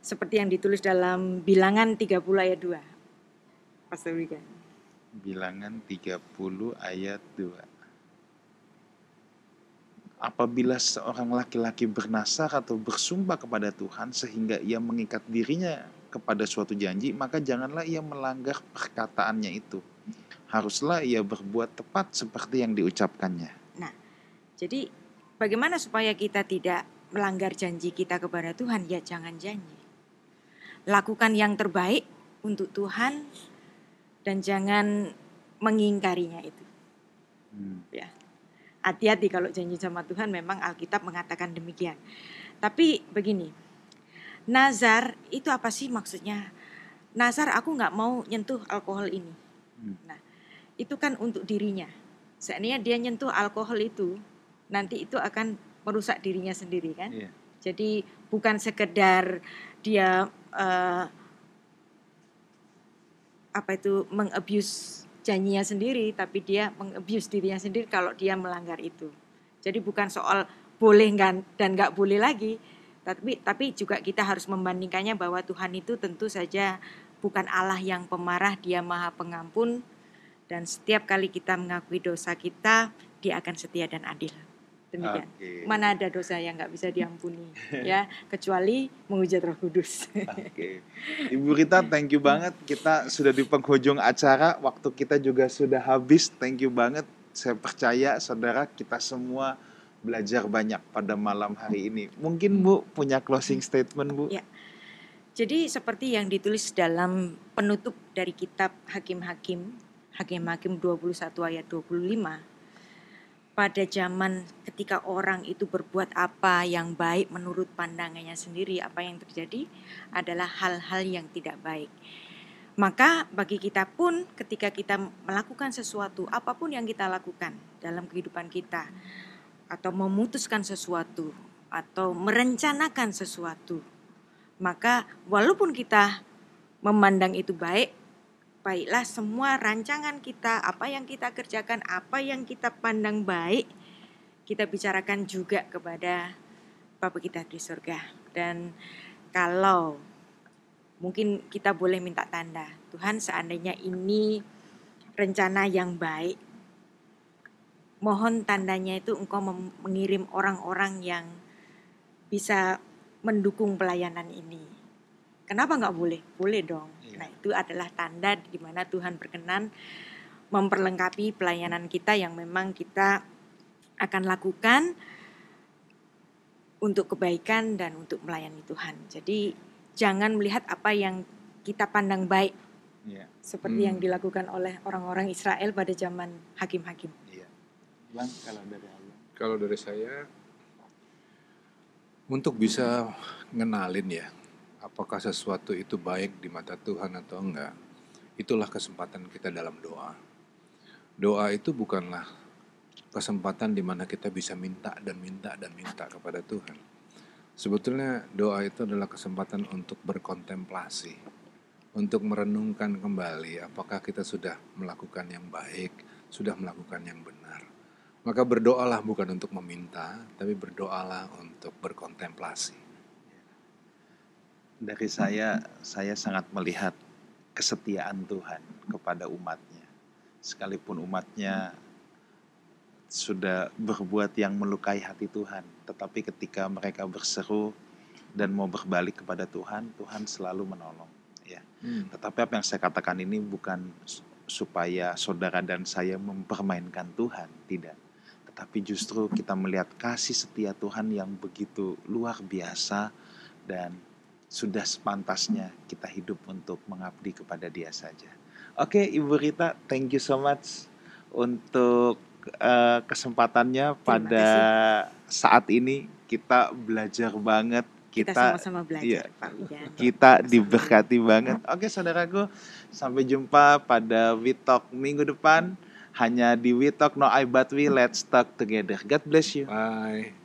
[SPEAKER 3] Seperti yang ditulis dalam Bilangan 30 ayat 2. Pastor Wigan.
[SPEAKER 1] Bilangan 30 ayat 2. Apabila seorang laki-laki bernasar atau bersumpah kepada Tuhan sehingga ia mengikat dirinya kepada suatu janji, maka janganlah ia melanggar perkataannya itu. Haruslah ia berbuat tepat seperti yang diucapkannya.
[SPEAKER 3] Jadi bagaimana supaya kita tidak melanggar janji kita kepada Tuhan? Ya jangan janji. Lakukan yang terbaik untuk Tuhan dan jangan mengingkarinya itu.
[SPEAKER 1] Hmm.
[SPEAKER 3] Ya. Hati-hati kalau janji sama Tuhan memang Alkitab mengatakan demikian. Tapi begini, nazar itu apa sih maksudnya? Nazar aku nggak mau nyentuh alkohol ini.
[SPEAKER 1] Hmm.
[SPEAKER 3] Nah, itu kan untuk dirinya. Seandainya dia nyentuh alkohol itu, nanti itu akan merusak dirinya sendiri kan?
[SPEAKER 1] Iya.
[SPEAKER 3] Jadi bukan sekedar dia eh, apa itu mengabuse janjinya sendiri, tapi dia mengabuse dirinya sendiri kalau dia melanggar itu. Jadi bukan soal boleh dan nggak boleh lagi, tapi tapi juga kita harus membandingkannya bahwa Tuhan itu tentu saja bukan Allah yang pemarah, Dia Maha Pengampun dan setiap kali kita mengakui dosa kita, Dia akan setia dan adil. Demikian.
[SPEAKER 1] Oke.
[SPEAKER 3] Mana ada dosa yang nggak bisa diampuni, [LAUGHS] ya kecuali menghujat Roh Kudus.
[SPEAKER 1] Oke. Ibu Rita, thank you banget. Kita sudah di penghujung acara, waktu kita juga sudah habis. Thank you banget. Saya percaya saudara kita semua belajar banyak pada malam hari ini. Mungkin Bu punya closing statement, Bu?
[SPEAKER 3] Ya. Jadi seperti yang ditulis dalam penutup dari kitab Hakim-Hakim, Hakim-Hakim 21 ayat 25. Pada zaman ketika orang itu berbuat apa yang baik menurut pandangannya sendiri, apa yang terjadi adalah hal-hal yang tidak baik. Maka bagi kita pun ketika kita melakukan sesuatu, apa pun yang kita lakukan dalam kehidupan kita, atau memutuskan sesuatu, atau merencanakan sesuatu, maka walaupun kita memandang itu baik, baiklah semua rancangan kita, apa yang kita kerjakan, apa yang kita pandang baik, kita bicarakan juga kepada Bapa kita di surga. Dan kalau mungkin kita boleh minta tanda, Tuhan seandainya ini rencana yang baik, mohon tandanya itu engkau mengirim orang-orang yang bisa mendukung pelayanan ini. Kenapa nggak boleh? Boleh dong. Nah itu adalah tanda di mana Tuhan berkenan memperlengkapi pelayanan kita yang memang kita akan lakukan untuk kebaikan dan untuk melayani Tuhan. Jadi jangan melihat apa yang kita pandang baik
[SPEAKER 1] Iya.
[SPEAKER 3] seperti
[SPEAKER 2] Hmm.
[SPEAKER 3] yang dilakukan oleh orang-orang Israel pada zaman hakim-hakim.
[SPEAKER 1] Iya. Bang, kalau dari Allah.
[SPEAKER 2] Kalau dari saya untuk bisa ngenalin ya apakah sesuatu itu baik di mata Tuhan atau enggak. Itulah kesempatan kita dalam doa. Doa itu bukanlah kesempatan di mana kita bisa minta dan minta dan minta kepada Tuhan. Sebetulnya doa itu adalah kesempatan untuk berkontemplasi, untuk merenungkan kembali apakah kita sudah melakukan yang baik, sudah melakukan yang benar. Maka berdoalah bukan untuk meminta, tapi berdoalah untuk berkontemplasi.
[SPEAKER 1] Dari saya, saya sangat melihat kesetiaan Tuhan kepada umatnya. Sekalipun umatnya sudah berbuat yang melukai hati Tuhan, tetapi ketika mereka berseru dan mau berbalik kepada Tuhan, Tuhan selalu menolong. Ya.
[SPEAKER 2] Hmm.
[SPEAKER 1] Tetapi apa yang saya katakan ini bukan supaya saudara dan saya mempermainkan Tuhan, tidak. Tetapi justru kita melihat kasih setia Tuhan yang begitu luar biasa dan sudah sepantasnya kita hidup untuk mengabdi kepada Dia saja. Oke, Ibu Rita, thank you so much untuk uh, kesempatannya pada saat ini kita belajar banget
[SPEAKER 3] kita
[SPEAKER 1] kita
[SPEAKER 3] sama-sama belajar
[SPEAKER 1] iya.
[SPEAKER 3] Pak Widan.
[SPEAKER 1] kita diberkati banget. Oke saudaraku, sampai jumpa pada We Talk minggu depan hanya di We Talk No I But We Let's Talk Together. God bless you.
[SPEAKER 2] Bye.